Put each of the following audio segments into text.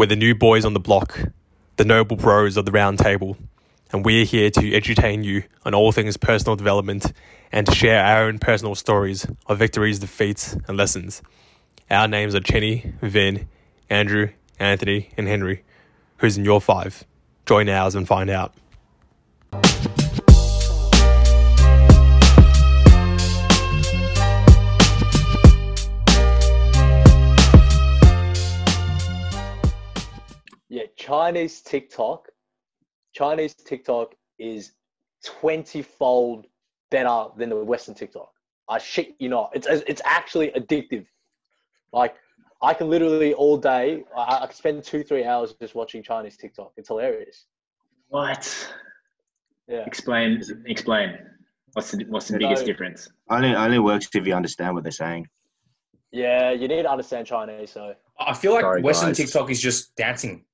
We're the new boys on the block, the noble bros of the round table, and we're here to edutain you on all things personal development and to share our own personal stories of victories, defeats, and lessons. Our names are Chenny, Vin, Andrew, Anthony, and Henry. Who's in your five? Join ours and find out. Yeah, Chinese TikTok, Chinese TikTok is 20 fold better than the Western TikTok. I shit you not. It's it's actually addictive. Like I can literally all day. I, I can spend two three hours just watching Chinese TikTok. It's hilarious. What? Yeah. Explain. Explain. What's the What's the You biggest know- difference? Only only works if you understand what they're saying. Yeah, you need to understand Chinese. So I feel like Sorry, Western guys. TikTok is just dancing.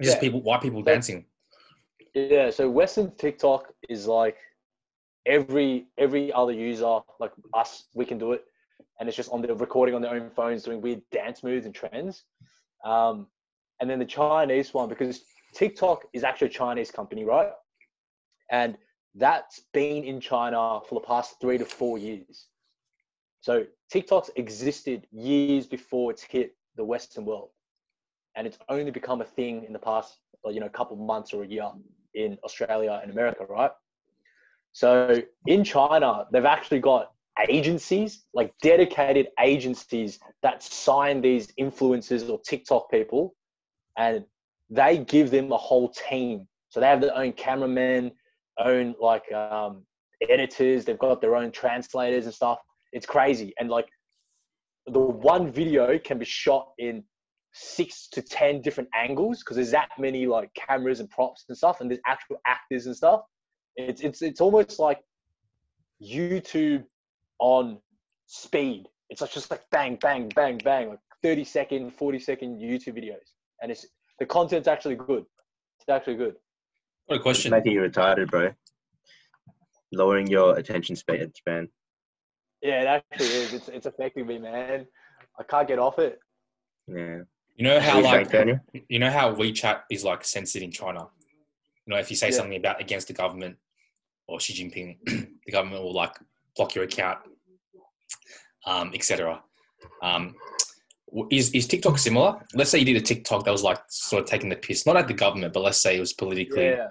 Just Yeah. people, white people dancing. yeah, so Western TikTok is like every every other user like us, we can do it, and it's just on the recording on their own phones doing weird dance moves and trends. Um, and then the Chinese one because TikTok is actually a Chinese company, right? And that's been in China for the past three to four years. So TikTok's existed years before it's hit the Western world, and it's only become a thing in the past, you know, couple months or a year in Australia and America, right? So in China, they've actually got agencies, like dedicated agencies that sign these influencers or TikTok people, and they give them a whole team. So they have their own cameramen, own like um, editors. They've got their own translators and stuff. It's crazy, and like the one video can be shot in six to ten different angles because there's that many like cameras and props and stuff, and there's actual actors and stuff. It's it's it's almost like YouTube on speed. It's like just like bang, bang, bang, bang, like 30 second, 40 second YouTube videos. And it's the content's actually good. It's actually good. What a It's question. making you retarded, bro. Lowering your attention span. span. Yeah, it actually is. It's it's affecting me, man. I can't get off it. Yeah. You know how like you know how WeChat is like censored in China. You know, if you say Yeah. something about against the government or Xi Jinping, the government will like block your account, um, etc. Um, is is TikTok similar? Let's say you did a TikTok that was like sort of taking the piss, not at the government, but let's say it was politically. Yeah.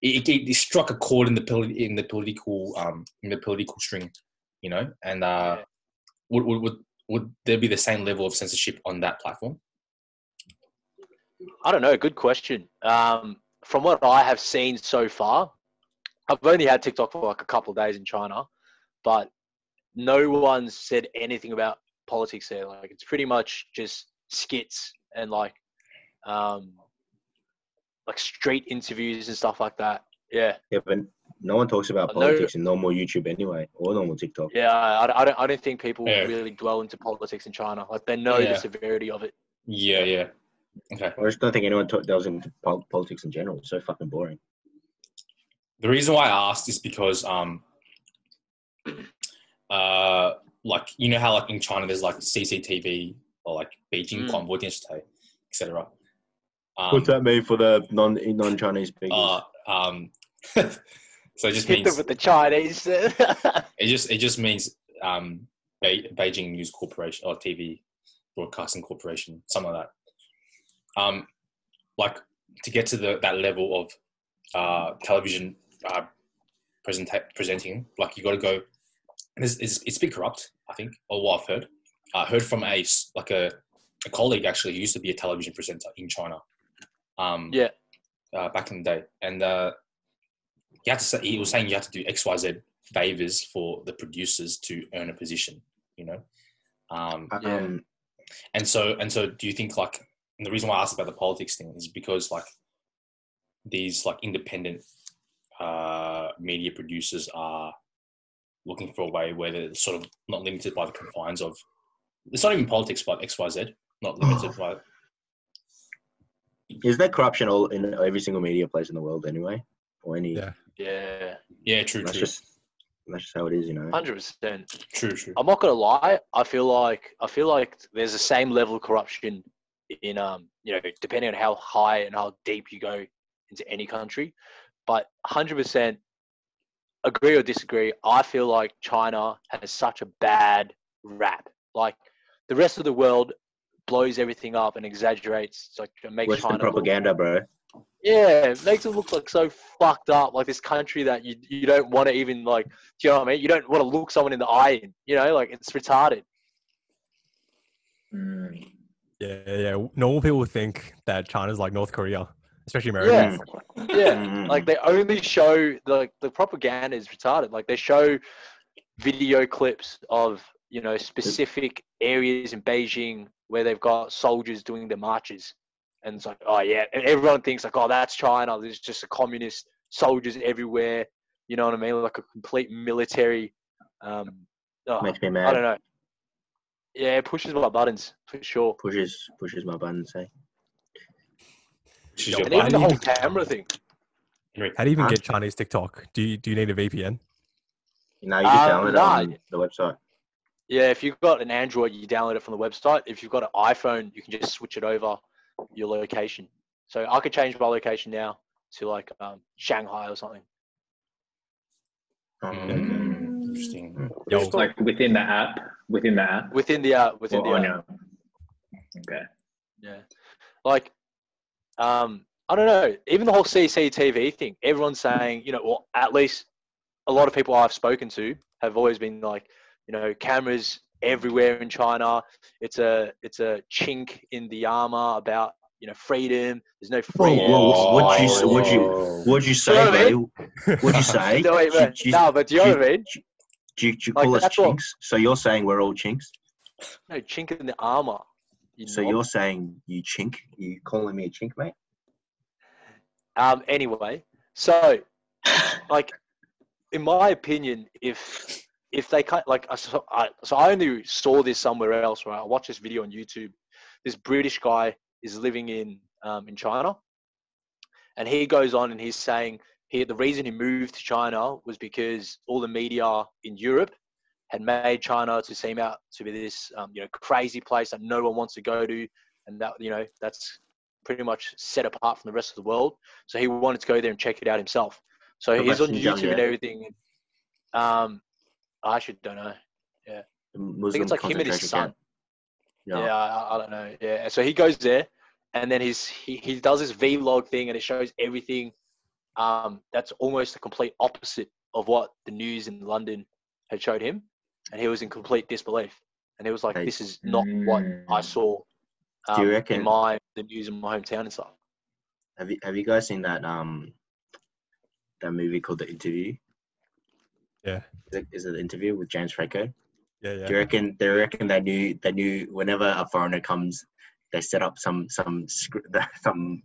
It, it, it struck a chord in the poli- in the political um in the political string, you know, and uh, Yeah. would, would would would there be the same level of censorship on that platform? I don't know. Good question. Um, from what I have seen so far, I've only had TikTok for like a couple of days in China, but no one's said anything about politics there. Like it's pretty much just skits and like, um, like street interviews and stuff like that. Yeah, Yeah, but no one talks about Uh, no- politics in normal YouTube anyway, or normal TikTok. yeah. I, I don't. I don't think people Yeah. really dwell into politics in China. Like they know Yeah. the severity of it. Yeah, yeah. Okay. I just don't think anyone t- delves into politics in general. It's so fucking boring. The reason why I asked is because, um, uh, like you know how like in China there's like CCTV or like Beijing mm. etc. Um, What's that mean for the non non Chinese people? Uh, um, so it just Hit means with the Chinese. it just it just means um, Be- Beijing News Corporation or TV Broadcasting Corporation, something like that. Um, like to get to the that level of uh, television uh, presenta- presenting, like you got to go. It's, it's it's a bit corrupt, I think, or what I've heard. I heard from a s- like a, a colleague actually who used to be a television presenter in China. Um, Yeah. Uh, back in the day, and uh, you had to say, he was saying you had to do X Y Z favors for the producers to earn a position. You know. Um, yeah. um, and so and so do you think like and the reason why I asked about the politics thing is because like these like independent uh media producers are looking for a way where they're sort of not limited by the confines of it's not even politics but XYZ not limited by is there corruption all in every single media place in the world anyway, or any? Yeah. yeah, yeah true That's true just that's just how it is, you know. hundred percent. true true I'm not gonna lie. I feel like I feel like there's the same level of corruption in um you know depending on how high and how deep you go into any country, but 100% agree or disagree. I feel like China has such a bad rap. Like the rest of the world blows everything up and exaggerates. It's like makes Western China look- propaganda, bro. yeah, it makes it look like so fucked up, like this country that you you don't want to even like. Do you know what I mean? You don't want to look someone in the eye. In, you know, like it's retarded. Mm. Yeah, yeah. Normal people think that China's like North Korea, especially Americans. Yeah, yeah. Mm. Like they only show like the propaganda is retarded. Like they show video clips of you know specific areas in Beijing where they've got soldiers doing their marches, and it's like, oh yeah, and everyone thinks like, oh that's China. There's just a communist soldiers everywhere. You know what I mean? Like a complete military. Um, oh, Makes me mad. I don't know. Yeah, it pushes my buttons for sure. Pushes pushes my buttons. Eh? This your And even the whole camera thing. How do you even Huh? get Chinese TikTok? Do you do you need a VPN? No, you just Uh, download it on the website. Yeah, if you've got an Android, you download it from the website. If you've got an iPhone, you can just switch it over your location. So I could change my location now to like um, Shanghai or something. Mm, interesting. Just like within the app, within the app, Within the uh, within or the on app. your. Okay. Yeah. Like, um, I don't know. Even the whole CCTV thing, everyone's saying, you know, or at least a lot of people I've spoken to have always been like, you know, cameras everywhere in China. It's a it's a chink in the armor about you know freedom. There's no Whoa, freedom. whoa, what'd you- Whoa. what'd you- What'd you say, know what I bro? What'd you say? No, wait, Do- wait. no, but do you know do what I mean? Do you, do you Like, call us that's what- chinks? So you're saying we're all chinks? No, chink in the armor. you So knob. you're saying you chink? You calling me a chink, mate? Um. Anyway, so like, in my opinion, if if they can't like, I saw, I, so I only saw this somewhere else. Right, I watched this video on YouTube. This British guy is living in um, in China, and he goes on and he's saying he the reason he moved to China was because all the media in Europe had made China to seem out to be this um, you know crazy place that no one wants to go to, and that you know that's pretty much set apart from the rest of the world. So he wanted to go there and check it out himself. So he's on YouTube and yeah? everything. Um, I actually don't know. Yeah, I think it's like him and his son. camp. No. Yeah, I, I don't know. Yeah, so he goes there, and then he's he, he does this vlog thing, and it shows everything. Um, that's almost the complete opposite of what the news in London had showed him, and he was in complete disbelief. And he was like, "This is not what I Mm. saw Do you um, reckon- in my the news in my hometown and stuff." Have you Have you guys seen that um that movie called The Interview? Yeah, Is it, is it the interview with James Franco? yeah, yeah. Do you reckon they reckon they knew they knew whenever a foreigner comes, they set up some some script some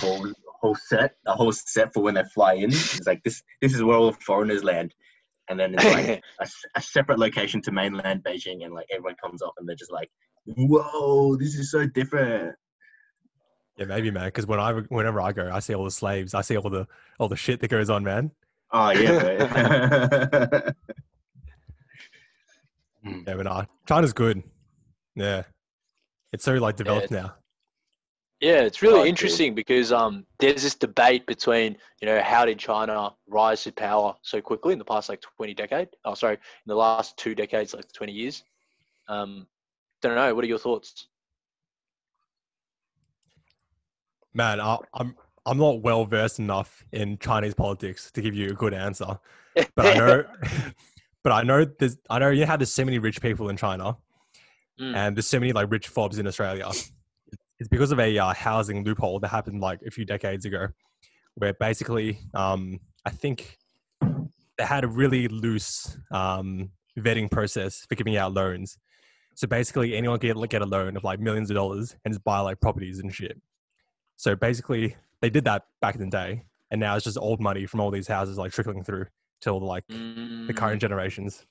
whole whole set a whole set for when they fly in. It's like this this is where all the foreigners land, and then it's like a separate location to mainland Beijing, and like everyone comes up and they're just like, whoa, this is so different. Yeah, maybe, man. Because when I whenever I go, I see all the slaves. I see all the all the shit that goes on, man. Oh yeah. Hmm. Yeah, but nah, China's good. Yeah, it's so like developed now. Yeah, it's really Oh, dude. interesting because um, there's this debate between you know how did China rise to power so quickly in the past like 20 decade? Oh, sorry, in the last two decades, like 20 years. Um, don't know. What are your thoughts? Man, I, I'm I'm not well versed enough in Chinese politics to give you a good answer. But I know, but I know there's I know you know how there's so many rich people in China, Mm. and there's so many like rich fobs in Australia. It's because of a uh, housing loophole that happened like a few decades ago, where basically, um, I think they had a really loose um, vetting process for giving out loans. So basically, anyone could get, get a loan of like millions of dollars and just buy like properties and shit. So basically, they did that back in the day, and now it's just old money from all these houses like trickling through till the like the Mm, current generations.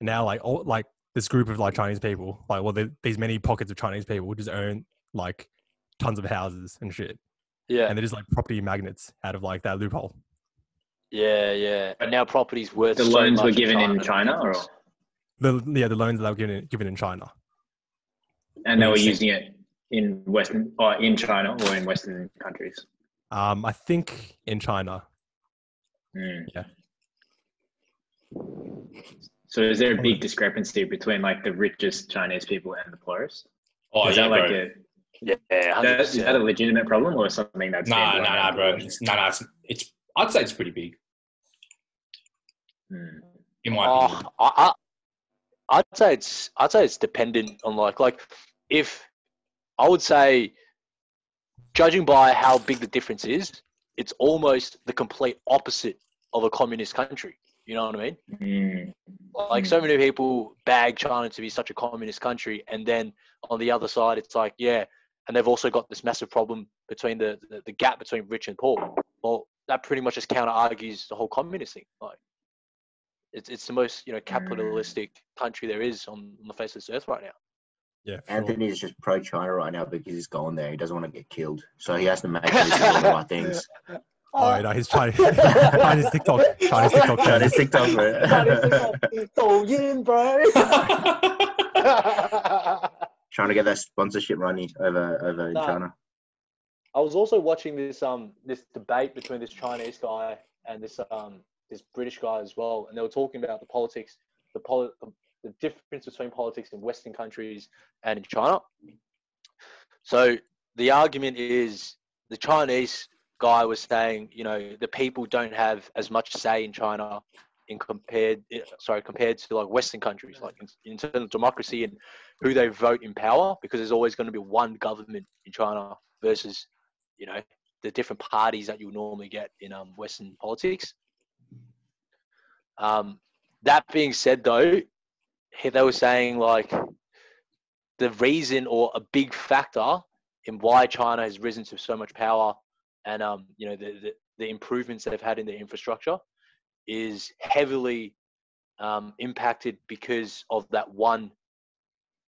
And now, like all like this group of like Chinese people, like well, there- these many pockets of Chinese people just own like tons of houses and shit, yeah, and they're just like property magnets out of like that loophole. yeah, yeah. And now property's worth The so loans were given in than China, or. The yeah, the loans that were given given in China. And they were using it in Western or in China or in Western countries. Um, I think in China. Mm. Yeah. So is there a big discrepancy between like the richest Chinese people and the poorest? Oh is yeah, that like bro. a Yeah, that, is that a legitimate problem or something that's Nah, been nah, going nah, bro. It's, nah, nah. It's, it's I'd say it's pretty big Mm. in my opinion. Oh, I, I, I'd say it's I'd say it's dependent on like like if I would say, judging by how big the difference is, it's almost the complete opposite of a communist country. You know what I mean? Mm. Like so many people bag China to be such a communist country, and then on the other side, it's like yeah, and they've also got this massive problem between the the, the gap between rich and poor. Well, that pretty much just counter argues the whole communist thing. Like it's it's the most you know capitalistic country there is on, on the face of this earth right now. Yeah. for sure. Anthony is just pro China right now because he's going there. He doesn't want to get killed, so he has to make sure he's doing all the right things. Oh, no, he's Chinese. Chinese TikTok. Chinese TikTok. Chinese Chinese. TikTok. Douyin, bro. Trying to get that sponsorship money over over in Nah. China. I was also watching this um this debate between this Chinese guy and this um this British guy as well, and they were talking about the politics, the poli- the difference between politics in Western countries and in China. So the argument is the Chinese guy was saying, you know, the people don't have as much say in China in compared, eh, sorry, compared to like Western countries, like in, in terms of democracy and who they vote in power, because there's always going to be one government in China versus, you know, the different parties that you normally get in um, Western politics. Um, that being said, though, they were saying like the reason or a big factor in why China has risen to so much power and um, you know the, the, the improvements they've had in their infrastructure is heavily um, impacted because of that one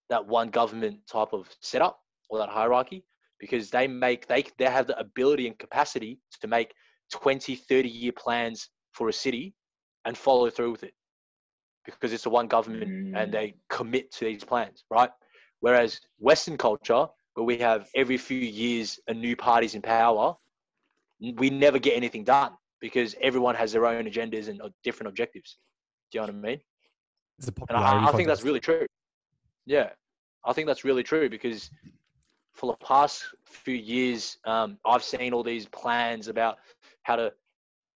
that one government type of setup or that hierarchy because they make they they have the ability and capacity to make 20 30 year plans for a city and follow through with it because it's a one government Mm. and they commit to these plans right whereas western culture where we have every few years a new party's in power we never get anything done because everyone has their own agendas and uh, different objectives do you know what i mean It's a and I, I think that's really true. Yeah, I think that's really true because for the past few years, um, I've seen all these plans about how to,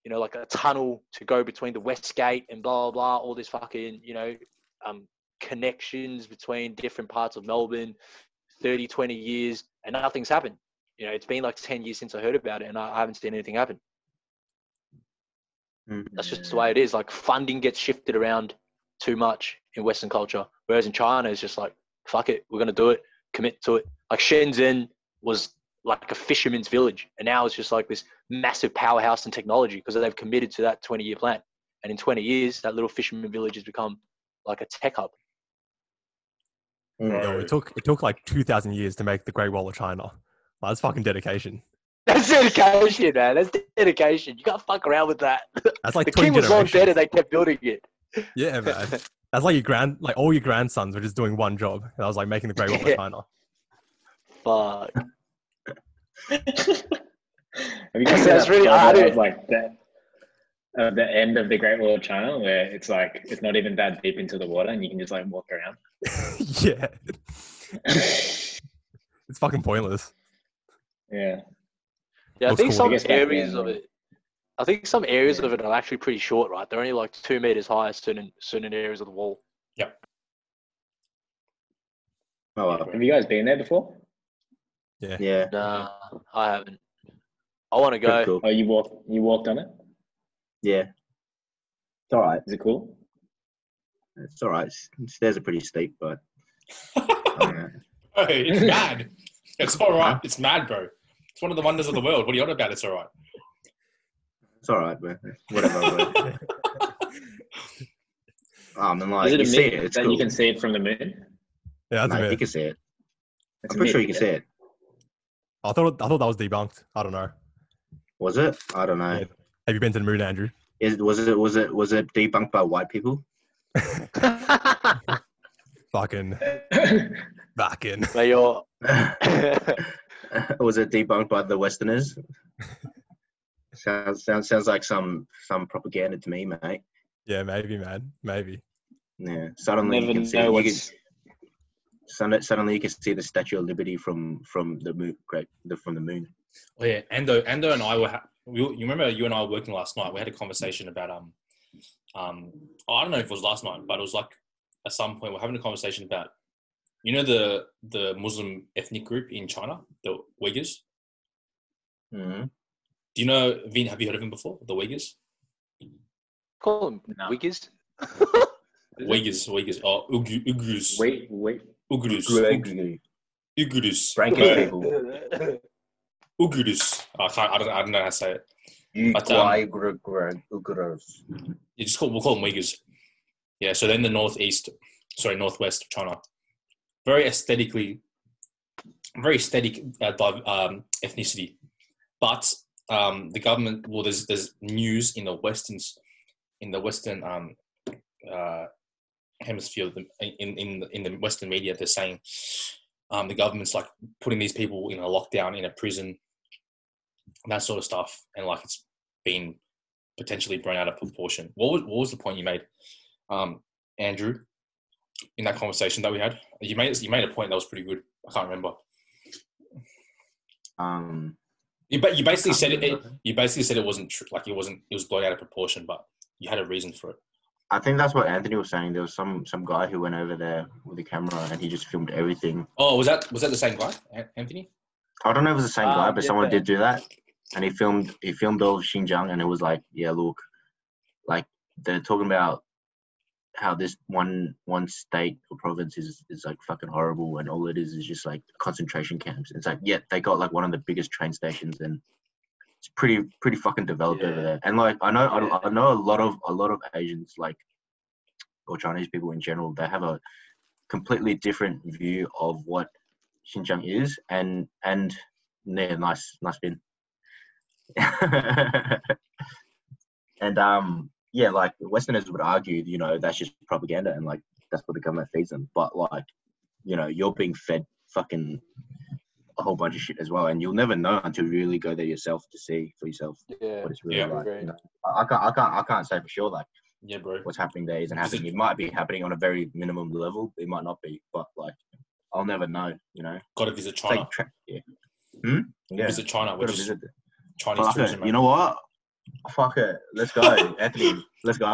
you know, like a tunnel to go between the West Gate and blah blah blah. All this fucking, you know, um, connections between different parts of Melbourne, 30, 20 years, and nothing's happened. You know, it's been like 10 years since I heard about it, and I I haven't seen anything happen. Mm. That's just the way it is. Like funding gets shifted around too much in Western culture, whereas in China it's just like, fuck it, we're gonna do it, commit to it. Like Shenzhen was like a fisherman's village, and now it's just like this massive powerhouse in technology because they've committed to that 20 year plan. And in 20 years, that little fisherman village has become like a tech hub. Mm. Yo, it took it took like two thousand years to make the Great Wall of China. Like, that's fucking dedication. That's dedication, man. That's dedication. You can't fuck around with that. That's like the king was long generations. dead, and they kept building it. Yeah, man. That's like your grand, like all your grandsons were just doing one job. And I was like making the Great Wall of China. Fuck. Have you guys seen That's that really hard. of like the, of the end of the Great Wall of China where it's like it's not even that deep into the water and you can just like walk around. yeah, it's fucking pointless. Yeah. Yeah, I think cool. some I areas of it. I think some areas Yeah. of it are actually pretty short, right? They're only like two meters high, certain certain areas of the wall. Yep. Oh, well. Have you guys been there before? Yeah, Yeah. Nah, I haven't. I want to go. cool. Oh, you walked you walked on it? Yeah. It's all right. Is it cool? It's all right. Stairs are pretty steep, but Hey, it's mad. It's all right. It's mad, bro. It's one of the wonders of the world. What are you on about? It's all right. it's all right, man. Whatever. but- um, and like Is it you a see myth it, it's that cool. you can see it from the moon? yeah, that's a Mate, you can see it. It's I'm a pretty sure you can yeah? see it. I thought I thought that was debunked. I don't know. Was it? I don't know. Yeah. Have you been to the moon, Andrew? Is was it was it was it debunked by white people? Fucking Fucking. Where you're was it debunked by the Westerners? sounds sounds sounds like some some propaganda to me, mate. Yeah, maybe, man. Maybe. Yeah. Suddenly Never you can see you can, suddenly, suddenly you can see the Statue of Liberty from from the moon, great, the, from the moon. Oh, yeah, Ando, Ando and I were. Ha- we, you remember you and I were working last night. We had a conversation about um, um. oh, I don't know if it was last night, but it was like at some point we're having a conversation about, you know, the the Muslim ethnic group in China, the Uyghurs. hmm Do you know Vin? Have you heard of them before? The Uyghurs. call them No. Wiggies. Uyghurs, Uyghurs, oh, Uyghur- Uyghurs, wait, wait. Uyghurs, Gregory, Uyghurs, Frankie people, Uyghurs. I can't. I don't. I don't know how to say it. you But, um, You just call. We'll call them Uyghurs. Yeah. So then the northeast, sorry, northwest of China, very aesthetically, very aesthetic uh, um, ethnicity, but um, the government. Well, there's there's news in the western in the western um, uh, hemisphere, in in in the Western media, they're saying um, the government's like putting these people in a lockdown in a prison, that sort of stuff, and like it's been potentially blown out of proportion. What was, what was the point you made, um, Andrew, in that conversation that we had? You made you made a point that was pretty good. I can't remember. Um, You, ba- you basically said it, it. You basically said it wasn't true. Like it wasn't. It was blown out of proportion, but you had a reason for it. I think that's what Anthony was saying. There was some some guy who went over there with a camera and he just filmed everything. Oh, was that was that the same guy, Anthony? I don't know if it was the same guy, Um, but someone yeah. did do that, and he filmed he filmed all of Xinjiang, and it was like, yeah, look, like they're talking about how this one one state or province is is like fucking horrible, and all it is is just like concentration camps. It's like, yeah, they got like one of the biggest train stations, and it's pretty pretty fucking developed over there. And like I know Yeah. I, I know a lot of a lot of Asians like or Chinese people in general, they have a completely different view of what Xinjiang is, and and yeah, nice nice bin. and um yeah, like Westerners would argue, you know, that's just propaganda and like that's what the government feeds them. But like, you know, you're being fed fucking a whole bunch of shit as well, and you'll never know until you really go there yourself to see for yourself Yeah. what it's really Yeah. like. You know? I, I can't, I can't, I can't say for sure like Yeah, bro. what's happening there isn't happening. It might be happening on a very minimum level. It might not be, but like, I'll never know. You know, Got to visit China. like tra- yeah. Hmm? Yeah. Visit China, Gotta which is visit. Chinese Fuck tourism. You know what? Fuck it. Let's go, Anthony. Let's go.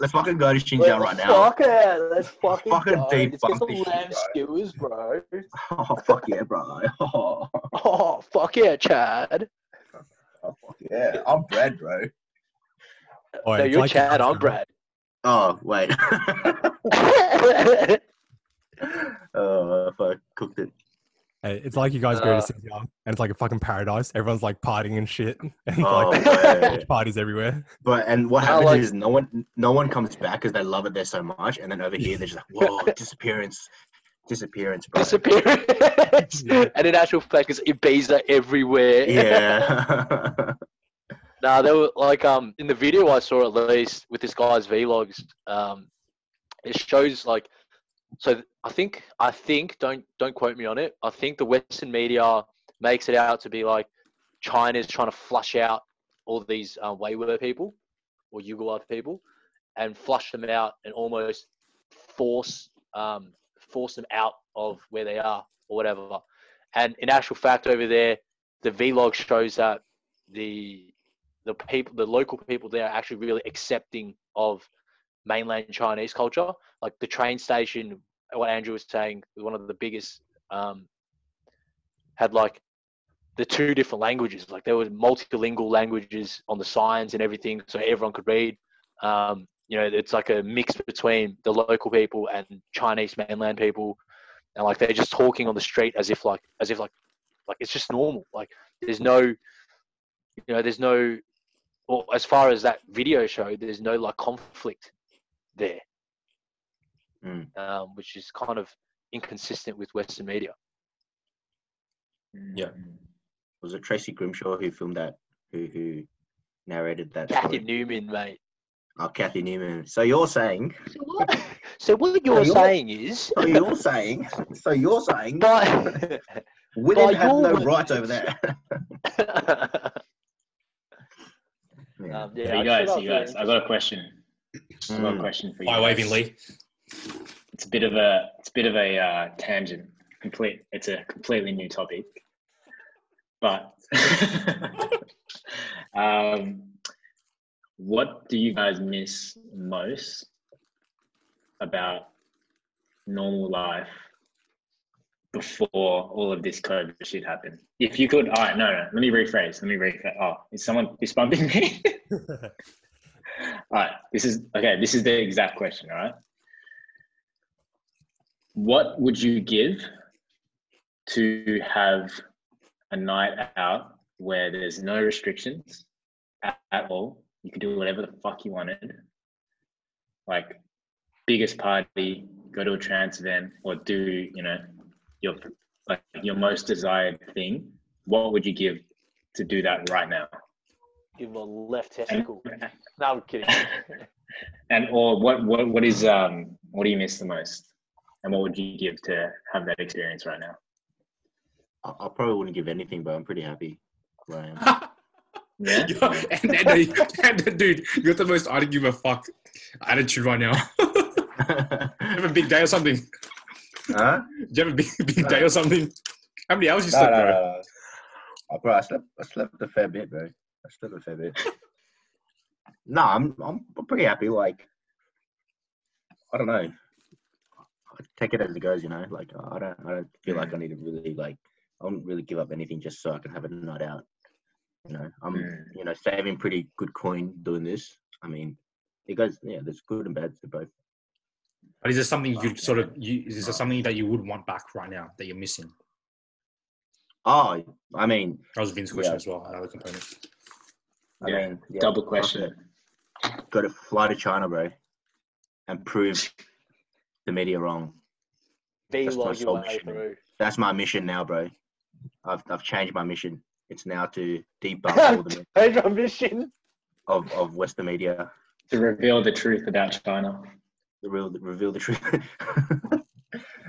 Let's fucking go to Xinjiang right now. Fuck it. Let's fucking, Fucking go. deep Let's get some lamb bro. skewers, bro. Oh fuck yeah, bro. Oh, Oh, fuck yeah, Chad. Oh, fuck yeah. I'm Brad, bro. Oh, no, you're like- Chad, I'm Brad. Oh wait. oh fuck, cooked it. Hey, it's like you guys go Uh, to Xinjiang and it's like a fucking paradise. Everyone's like partying and shit, and Oh, like wait. parties everywhere. But and what happens like- is no one no one comes back because they love it there so much, and then over here they're just like, whoa, disappearance, disappearance, bro. Disappearance. Yeah. and in actual fact, it's Ibiza everywhere. yeah. Nah, they were like um in the video I saw at least with this guy's vlogs, um, it shows like so I think I think don't don't quote me on it. I think the Western media makes it out to be like China's trying to flush out all these uh, Weiwei people or Yugoslav people and flush them out and almost force um, force them out of where they are or whatever. And in actual fact, over there, the vlog shows that the the people, the local people there, are actually really accepting of mainland Chinese culture. Like the train station, what Andrew was saying, one of the biggest. Um, had like the two different languages. Like there was multilingual languages on the signs and everything, so everyone could read. Um, you know, it's like a mix between the local people and Chinese mainland people, and like they're just talking on the street as if like as if like like it's just normal. Like there's no, you know, there's no, well, as far as that video showed, there's no like conflict there, Mm. um, which is kind of inconsistent with Western media. Yeah. Was it Tracy Grimshaw who filmed that? Who who narrated that? Cathy story? Newman, mate. Oh, Cathy Newman. So you're saying So what you're you're- saying is, So you're saying, so you're saying, but women by have your no word- rights over there. Yeah. um, So yeah, you guys, should you guys, I've got a question. I've got a Mm. question for you. By waving Lee. It's a bit of a it's a bit of a uh, tangent. Complete. It's a completely new topic, but um, what do you guys miss most about normal life before all of this COVID shit happened? If you could, all right, no, no. Let me rephrase. Let me rephrase. Oh, is someone is bumping me? all right. This is okay. This is the exact question. All right. What would you give to have a night out where there's no restrictions at, at all? You could do whatever the fuck you wanted. Like biggest party, go to a trance event, or do you know your like your most desired thing? What would you give to do that right now? Give him a left And, testicle. No, I'm kidding. and or what what what is um what do you miss the most? And what would you give to have that experience right now? I, I probably wouldn't give anything, but I'm pretty happy where I am. Yeah. Yo, and, and, and, dude, you got the most I don't give a fuck attitude right now. have a big day or something? huh? Do you have a big, big day or something? How many hours you No, slept, no, bro? no, no. Oh, bro, I slept, I slept a fair bit, bro. I slept a fair bit. no, I'm, I'm, pretty happy. Like, I don't know. I take it as it goes, you know. Like, I don't, I don't feel like I need to really, like, I wouldn't really give up anything just so I can have a night out. You know, I'm, Mm. you know, saving pretty good coin doing this. I mean, it goes, yeah. There's good and bad to both. But is there something you sort of, you, is there something that you would want back right now that you're missing? Oh, I mean, That was Vince's question Yeah. as well, another component. I Yeah, mean, yeah, Double question. it. Got to fly to China, bro, and prove the media wrong. That's my sole mission. That's my mission now, bro. I've I've changed my mission. It's now to debunk all the myths Change our mission. of of Western media, To reveal the truth about China. the real reveal the truth.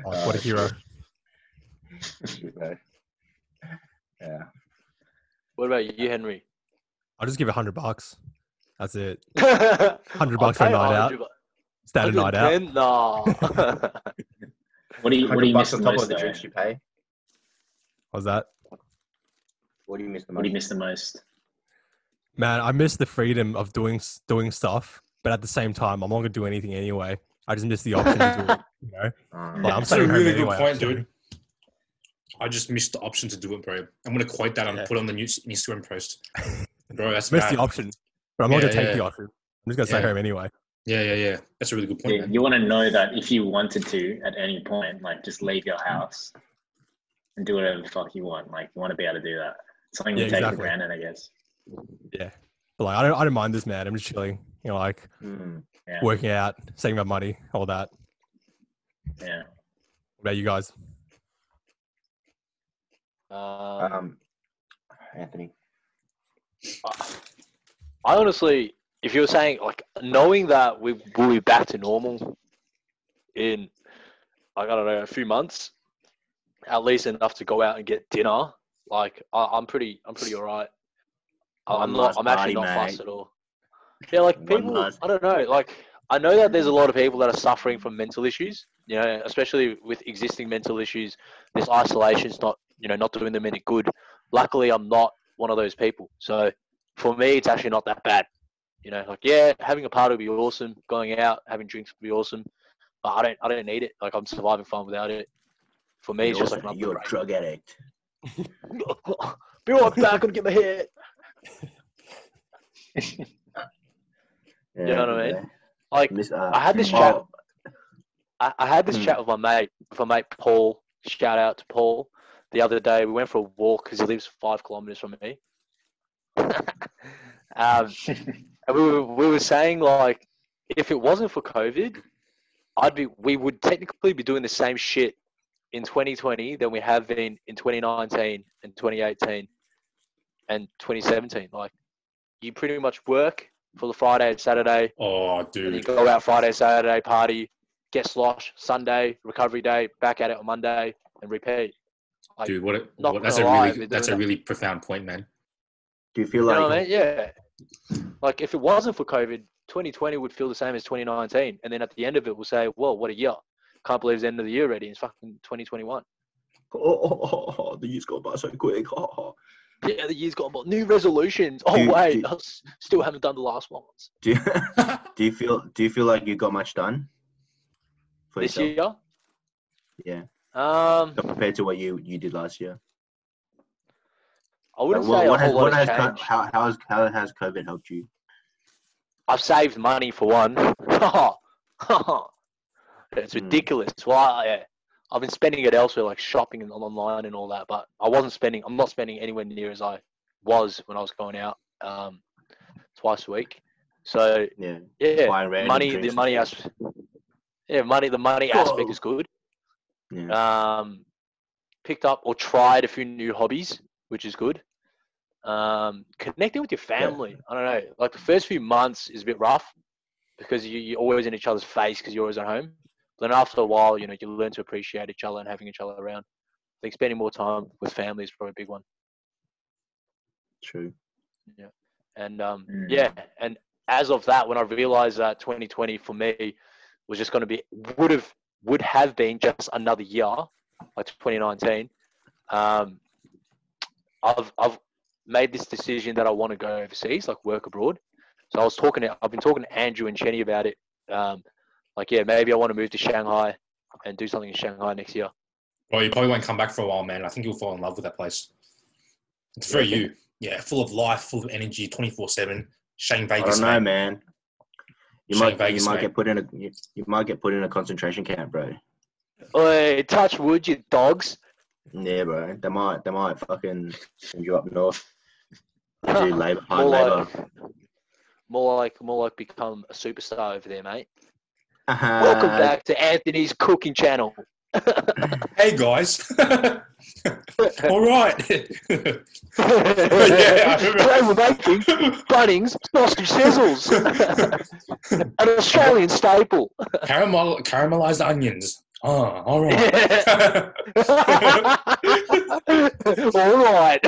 Oh, what a hero. Yeah. What about you, Henry? I'll just give it 100 bucks. That's it. Hundred bucks for a night out. Standard night out. Nah. What do you What do 100 you bucks miss on the top most? of the though? drinks you pay. What's that? What do you miss the most? What do you miss the most? Man, I miss the freedom of doing doing stuff, but at the same time, I'm not gonna do anything anyway. I just miss the option to do it. You know, Um, like, I'm That's a really good anyway. point, dude. I just missed the option to do it, bro. I'm gonna quote that and Yeah. put it on the news Instagram post. Bro, that's Miss the option, but I'm not gonna take yeah. the option. I'm just gonna stay Yeah. home anyway. Yeah, yeah, yeah. That's a really good point, Yeah, you want to know that if you wanted to at any point, like just leave your house and do whatever the fuck you want. Like you want to be able to do that. Something Yeah, you take exactly. for granted, I guess. Yeah, but like I don't, I don't mind this, man. I'm just chilling. You know, like mm. Yeah. working out, saving my money, all that. Yeah. What about you guys? Um, Um, Anthony. I honestly, if you were saying like knowing that we will be back to normal in, like, I don't know, a few months, at least enough to go out and get dinner. Like I, I'm pretty, I'm pretty alright. I'm not, I'm actually not fussed at all. Yeah, like people, I don't know, like I know that there's a lot of people that are suffering from mental issues. You know, especially with existing mental issues, this isolation's not, you know, not doing them any good. Luckily, I'm not one of those people. So for me, it's actually not that bad. You know, like yeah, having a party would be awesome. Going out, having drinks would be awesome. But I don't, I don't need it. Like I'm surviving fine without it. For me, it's You're, just like another you're a drug addict. Be right back. Gonna get my hair. Yeah, know what I mean? Like Miss, uh, I had this oh, chat. I, I had this Hmm. chat with my mate, with my mate Paul. Shout out to Paul. The other day, we went for a walk because he lives five kilometers from me. um, and we were, we were saying like, if it wasn't for COVID, I'd be we would technically be doing the same shit in 2020 than we have been in 2019 and 2018 and 2017. Like, you pretty much work for the Friday and Saturday, Oh, and you dude. go out Friday, Saturday, party, get slosh Sunday, recovery day, back at it on Monday, and repeat. Like, Dude, what? A, what that's a really that's a doing really profound point, man. Do you feel You like know what I mean? Yeah. Like if it wasn't for COVID, 2020 would feel the same as 2019, and then at the end of it, we'll say, "Well, what a year! Can't believe it's the end of the year already. It's fucking 2021." oh, oh, oh, oh, the years go by so quick? Oh, oh. Yeah, the year's gone by. New resolutions. Oh Do you- wait, do- I s- still haven't done the last ones Do you, do you feel do you feel like you got much done for this yourself? year. Yeah, Um, compared to what you you did last year. I wouldn't Like, say what, a has, whole lot what has has co- how how has how has COVID helped you? I've saved money for one. it's Hmm. ridiculous. Well, I, yeah, I've been spending it elsewhere, like shopping and online and all that. But I wasn't spending. I'm not spending anywhere near as I was when I was going out um, twice a week. So Yeah, yeah, money. The money aspect. Yeah, money. The money aspect is good. Yeah. Um, picked up or tried a few new hobbies, which is good. Um, connecting with your family. I don't know. Like the first few months is a bit rough because you, you're always in each other's face because you're always at home. But then after a while, you know, you learn to appreciate each other and having each other around. I think spending more time with family is probably a big one. True. Yeah. And um, Mm. yeah, and as of that, when I realized that 2020 for me was just going to be would have would have been just another year, like 2019. Um, I've I've made this decision that I want to go overseas, like work abroad. So I was talking to I've been talking to Andrew and Chenny about it. Um, like yeah, maybe I want to move to Shanghai and do something in Shanghai next year. Well, you probably won't come back for a while, man. I think you'll fall in love with that place. It's very you. Yeah, full of life, full of energy, twenty four seven. Shane I Vegas, don't know, mate. man. You Shane might Vegas, you might mate. get put in a you, you might get put in a concentration camp, bro. Oi, touch wood, you dogs. Yeah, bro. They might they might fucking send you up north. Do labor hard more labor. like, more like, more like become a superstar over there, mate. Welcome Uh, back to Anthony's cooking channel. Hey guys. All right. Today I remember. we're making Bunnings sausage sizzles, an Australian staple. Caramel caramelized onions. Oh, all right. All right.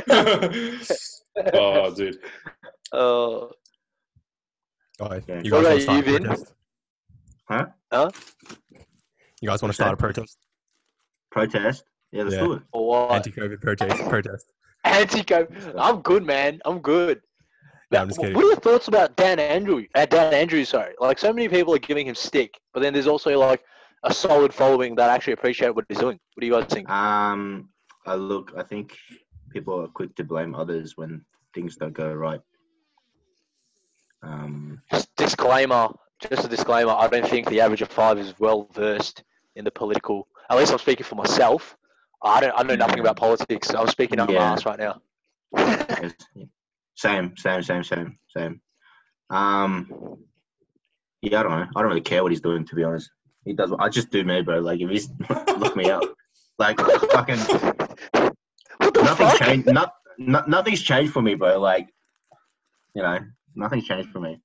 oh, dude. Uh, Guys, you guys want to about start you, a Vin? protest? Huh? Huh? You guys want to start a protest? Protest. Yeah, let's Yeah. do it. what? Anti-COVID protest. Protest. Anti-co. I'm good, man. I'm good. No, I'm just kidding. What are your thoughts about Dan Andrew? Uh, Dan Andrews, sorry. Like so many people are giving him stick, but then there's also like a solid following that actually appreciate what he's doing. What do you guys think? Um, I look. I think people are quick to blame others when things don't go right. Um, Just disclaimer, just a disclaimer. I don't think the average of five is well versed in the political. At least I'm speaking for myself. I don't. I know nothing about politics. I'm speaking out my ass right now. same, same, same, same, same. Um, yeah, I don't know. I don't really care what he's doing, to be honest. He does. I just do me, bro. Like if he's look me up, like fucking nothing's fuck? changed. Not, not nothing's changed for me, bro. Like you know, nothing's changed for me.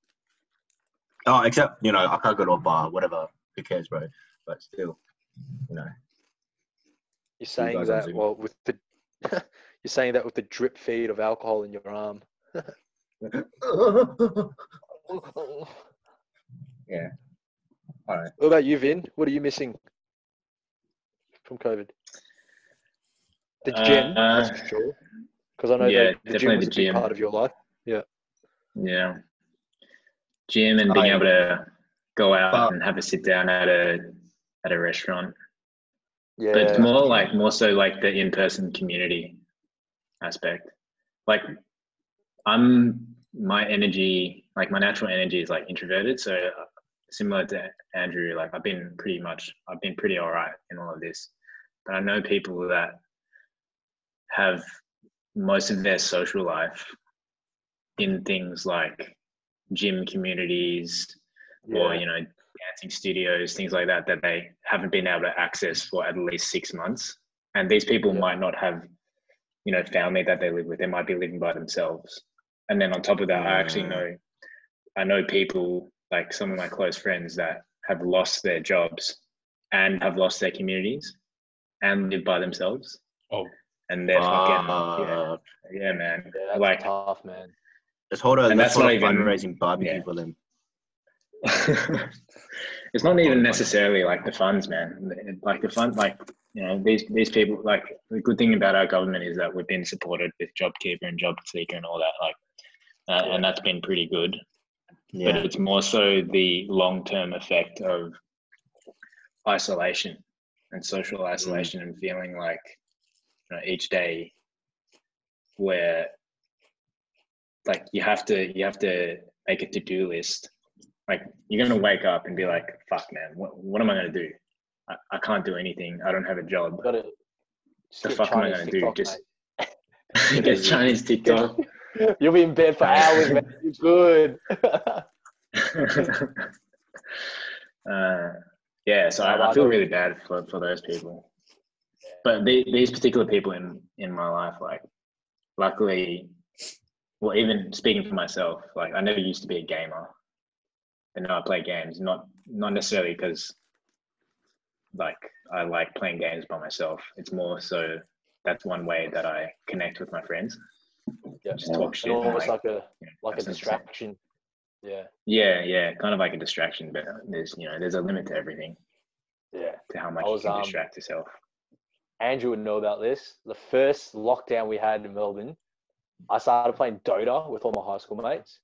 Oh, except you know, I can't go to a bar. Whatever. Who cares, bro? But still, you know. You're saying that well with the. you're saying that with the drip feed of alcohol in your arm. yeah. All right. What about you, Vin? What are you missing from COVID? The gym, Uh, that's for sure. Because I know yeah, that the gym was the a big part of your life. Yeah. Yeah. Gym and being I- able to go out But- and have a sit down at a at a restaurant. Yeah. But it's more like more so like the in person community aspect. Like I'm my energy, like my natural energy is like introverted. So uh, similar to Andrew, like I've been pretty much I've been pretty alright in all of this. But I know people that have most of their social life in things like gym communities or you know dancing studios things like that that they haven't been able to access for at least six months and these people Yeah. might not have you know family that they live with they might be living by themselves and then on top of that i actually know i know people like some of my close friends that have lost their jobs and have lost their communities and live by themselves. Oh. and they're fucking yeah, yeah, man. Yeah, that's like tough, man. let's hold a And let's that's not even- fundraising barbecue yeah. for them. it's not even necessarily like the funds, man. Like the fund, like you know, these these people. Like the good thing about our government is that we've been supported with JobKeeper and JobSeeker and all that. Like, uh, and that's been pretty good. But it's more so the long term effect of isolation and social isolation and feeling like you know, each day where like you have to you have to make a to do list. Like you're gonna wake up and be like, "Fuck, man, what what am I gonna do? I, I can't do anything. I don't have a job. Got. The fuck am I gonna do? Just get Chinese mate. TikTok." You'll be in bed for hours, man. You're good. uh, yeah, so I, I feel really bad for, for those people. But the, these particular people in, in my life, like, luckily, well, even speaking for myself, like, I never used to be a gamer. And now I play games, not not necessarily because, like, I like playing games by myself. It's more so that's one way that I connect with my friends. yeah. Just talk shit. And almost like, like a you know, like a distraction. Yeah, Yeah, yeah, kind of like a distraction, but there's you know there's a limit to everything, yeah. to how much was, you can um, distract yourself. Andrew would know about this. The first lockdown we had in Melbourne, I started playing Dota with all my high school mates.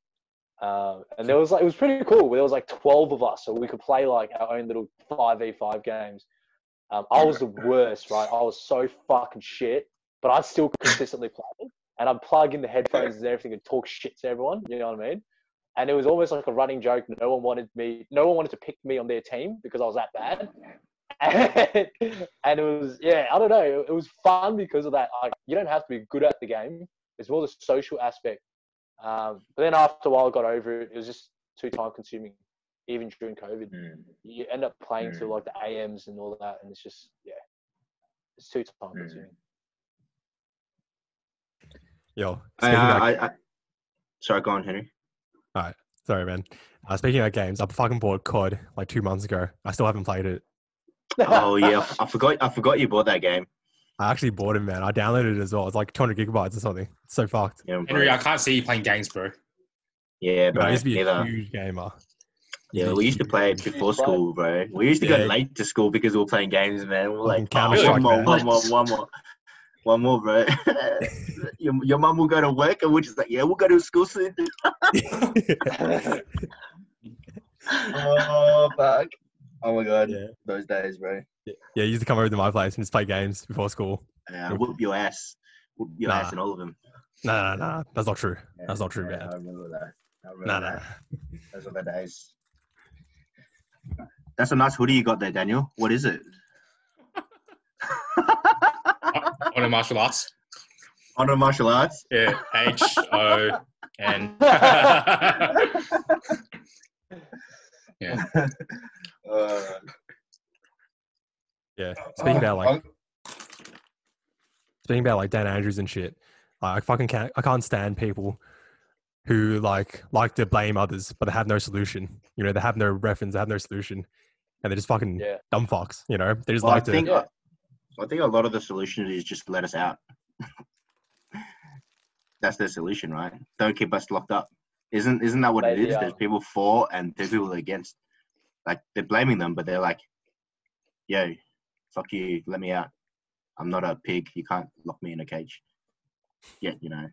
Um, and there was like it was pretty cool. There was like twelve of us, so we could play like our own little five v five games. Um, I was the worst, right? I was so fucking shit, but I still consistently played. And I'd plug in the headphones and everything and talk shit to everyone. You know what I mean? And it was almost like a running joke. No one wanted me. No one wanted to pick me on their team because I was that bad. And, and it was yeah, I don't know. It was fun because of that. Like you don't have to be good at the game. It's more the social aspect. Um, but then after a while, I got over it. It was just too time consuming, even during COVID. Mm. You end up playing till Mm. like the AMs and all that, and it's just yeah, it's too time Mm. consuming. Yo, I, speaking about, I, I, sorry, go on, Henry. All right, sorry, man. Uh, speaking of games, I fucking bought COD like two months ago. I still haven't played it. Oh yeah, I forgot. I forgot you bought that game. I actually bought it, man. I downloaded it as well. It's like 200 gigabytes or something. It's so fucked. Yeah. Henry, I can't see you playing games, bro. yeah, Bro, bro. I used to be a neither. huge gamer. Yeah, we used to play it before school, bro. We used to Yeah. go late to school because we were playing games, man. We were like, Fucking oh, Counter-Strike, one more, one more, one more, one more, bro. your your mum will go to work, and we're just like, yeah, we'll go to school soon. oh fuck! Oh my god, yeah. those days, bro. Yeah, you used to come over to my place and just play games before school. Yeah, whoop your ass, whoop your Nah. ass, and all of them. No, no, no. That's not true. That's not true, yeah, man. I remember that. I remember No, that. no. Those were the days. That's a nice hoodie you got there, Daniel. What is it? On martial arts. Honor martial arts. Yeah, H O N. yeah. Uh, Yeah. Speaking about like I'll- speaking about like Dan Andrews and shit, like, I fucking can't. I can't stand people who like like to blame others, but they have no solution. You know, they have no reference, they have no solution, and they're just fucking Yeah. dumb fucks. You know, they just well, I like to. think Yeah. I think a lot of the solution is just let us out. That's their solution, right? Don't keep us locked up. Isn't isn't that what it Maybe, is? uh, There's people for and there's people against. Like they're blaming them, but they're like, "Yo, fuck you, let me out. I'm not a pig. You can't lock me in a cage." Yeah, you know,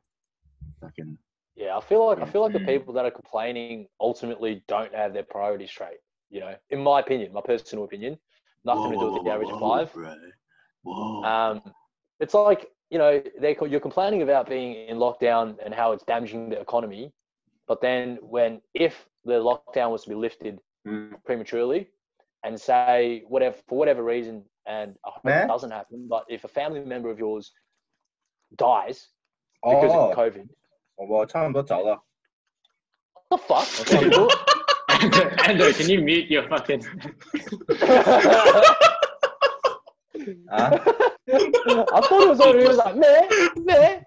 fucking Yeah, I feel like I feel like the people that are complaining ultimately don't have their priorities straight. You know, in my opinion, my personal opinion, nothing to do with the average of five. bro. Whoa. Um, it's like you know they you're complaining about being in lockdown and how it's damaging the economy, but then when if the lockdown was to be lifted Mm. prematurely, and say whatever for whatever reason, and I hope Man. it doesn't happen, but if a family member of yours dies because oh, of COVID, well, 差唔多走了。 what the fuck? Andrew, can you mute your fucking?啊？ I thought it was already it was like meh meh.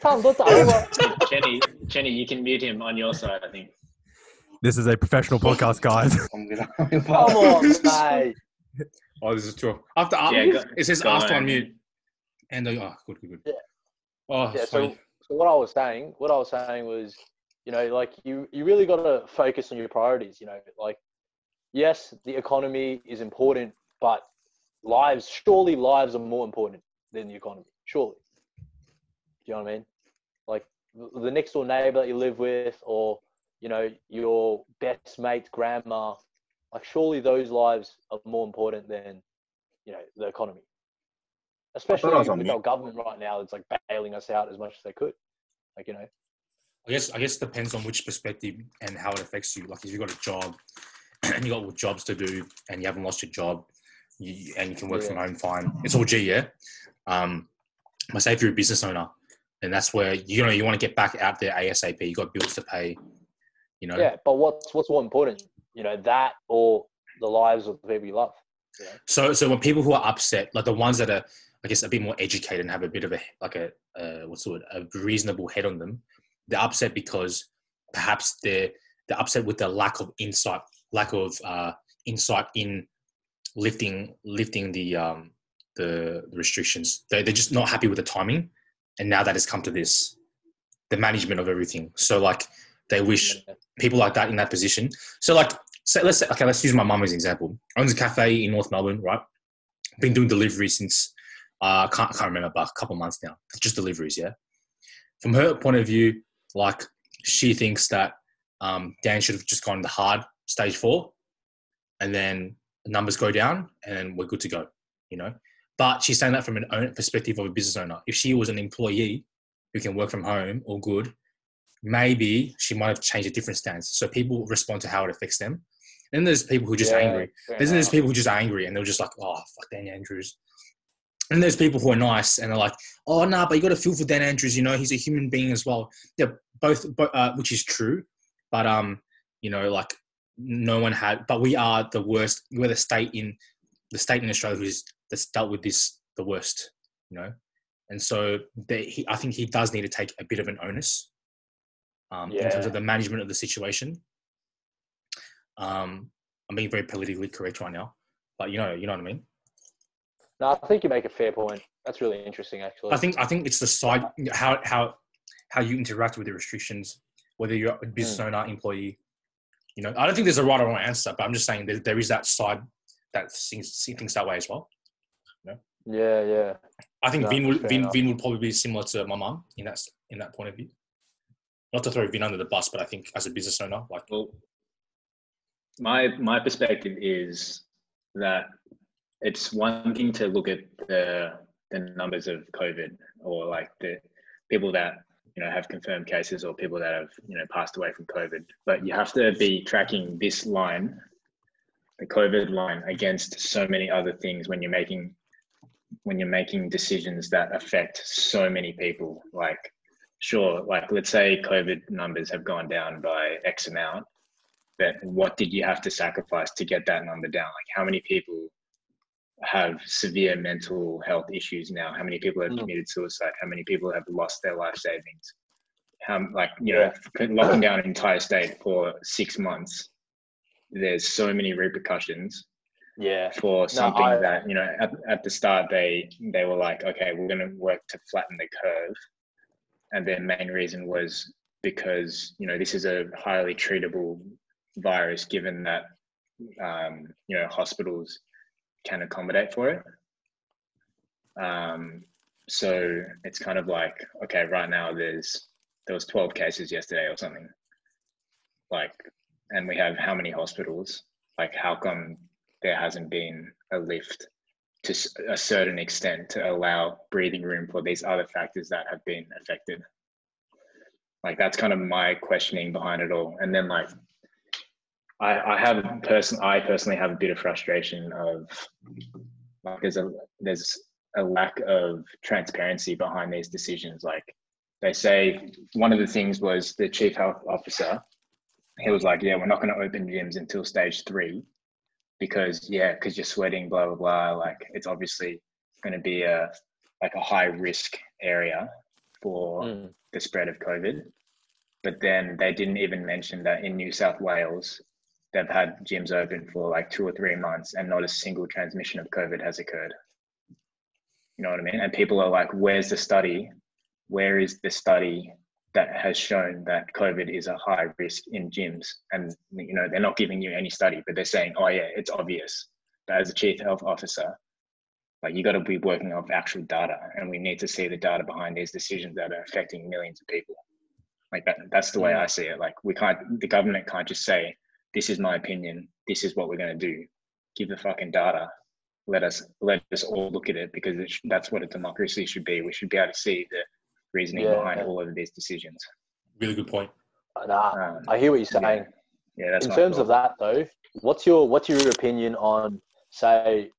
差不多走了。 Jenny, Jenny, you can mute him on your side. I think. This is a professional podcast, guys. I'm gonna. Come on, mate. Oh, this is true. After uh, Yeah, go- it says after on. mute, and they, oh, good, good, good. Yeah. Oh, yeah. So, so what I was saying, what I was saying was, you know, like you, you really got to focus on your priorities. You know, like yes, the economy is important, but lives, surely lives are more important than the economy. Surely. Do you know what I mean? Like the the next door neighbor that you live with, or you know, your best mate's grandma. Like surely those lives are more important than, you know, the economy. Especially with on mute. our government right now, it's like bailing us out as much as they could. Like you know, I guess I guess it depends on which perspective and how it affects you. Like if you've got a job and you got jobs to do and you haven't lost your job, you, and you can work from home fine. It's all G, yeah. Um, but say if you're a business owner, then that's where you know you want to get back out there ASAP. You got bills to pay. You know. yeah. But what's what's more important? You know, that or the lives of the people you love. So so when people who are upset, like the ones that are I guess a bit more educated and have a bit of a like a uh, what's the word a reasonable head on them, they're upset because perhaps they're they're upset with the lack of insight, lack of uh, insight in lifting lifting the um, the restrictions. They they're just not happy with the timing, and now that has come to this, the management of everything. So like they wish people like that in that position. So like, let's say, okay, let's use my mum as an example. Owns a cafe in North Melbourne, right? Been doing deliveries since uh, can't can't remember, but a couple months now. Just deliveries, yeah. From her point of view, like she thinks that um, Dan should have just gone to hard stage four, and then the numbers go down, and we're good to go. You know, but she's saying that from an own perspective of a business owner. If she was an employee who can work from home, all good, maybe she might have changed a different stance. So people respond to how it affects them. Then there's people who are just Yeah, angry. fair There's, there's people who are just angry and they're just like, oh, fuck Dan Andrews. And there's people who are nice and they're like, oh, nah, but you got to feel for Dan Andrews. You know, he's a human being as well. Yeah, both, bo- uh, which is true. But, um, you know, like no one had, but we are the worst. We're the state in the state in Australia who's that's dealt with this the worst, you know. And so they, he, I think he does need to take a bit of an onus um, in terms of the management of the situation. Um, I'm being very politically correct right now, but you know, you know what I mean. No, I think you make a fair point. That's really interesting, actually. I think I think it's the side how how how you interact with the restrictions, whether you're a business Mm. owner, employee. You know, I don't think there's a right or wrong answer, but I'm just saying there, there is that side that sees, see things that way as well. Yeah, yeah. I think No, Vin, would, Vin, enough. Vin would probably be similar to my mum in that in that point of view. Not to throw Vin under the bus, but I think as a business owner, like Well, my my perspective is that it's one thing to look at the the numbers of COVID or like the people that you know have confirmed cases or people that have you know passed away from COVID, but you have to be tracking this line, the COVID line, against so many other things when you're making when you're making decisions that affect so many people. Like, sure, like let's say COVID numbers have gone down by X amount but what did you have to sacrifice to get that number down? Like how many people have severe mental health issues now? How many people have Mm. committed suicide? How many people have lost their life savings? How like you know locking down an entire state for six months? There's so many repercussions Yeah. for something I- that you know at, at the start they they were like okay we're going to work to flatten the curve and their main reason was because you know this is a highly treatable virus given that um, you know hospitals can accommodate for it. Um, so it's kind of like okay right now there's there was 12 cases yesterday or something. Like and we have how many hospitals? Like how come there hasn't been a lift to a certain extent to allow breathing room for these other factors that have been affected. Like that's kind of my questioning behind it all. And then like I, I have person I personally have a bit of frustration of like there's a there's a lack of transparency behind these decisions. Like they say one of the things was the chief health officer, he was like, Yeah, we're not gonna open gyms until stage three because yeah, because you're sweating, blah blah blah. Like it's obviously going to be a like a high risk area for Mm. the spread of COVID. But then they didn't even mention that in New South Wales, they've had gyms open for like two or three months and not a single transmission of COVID has occurred. You know what I mean? And people are like, where's the study? Where is the study that has shown that COVID is a high risk in gyms? And, you know, they're not giving you any study, but they're saying, oh, yeah, it's obvious. But as a chief health officer, like you got to be working off actual data and we need to see the data behind these decisions that are affecting millions of people like that that's the way i see it like we can't the government can't just say this is my opinion this is what we're going to do give the fucking data let us let us all look at it because that's what a democracy should be we should be able to see the reasoning Yeah. behind all of these decisions Really good point. Nah, um, I hear what you're saying. yeah that's in terms thought. of that though what's your what's your opinion on say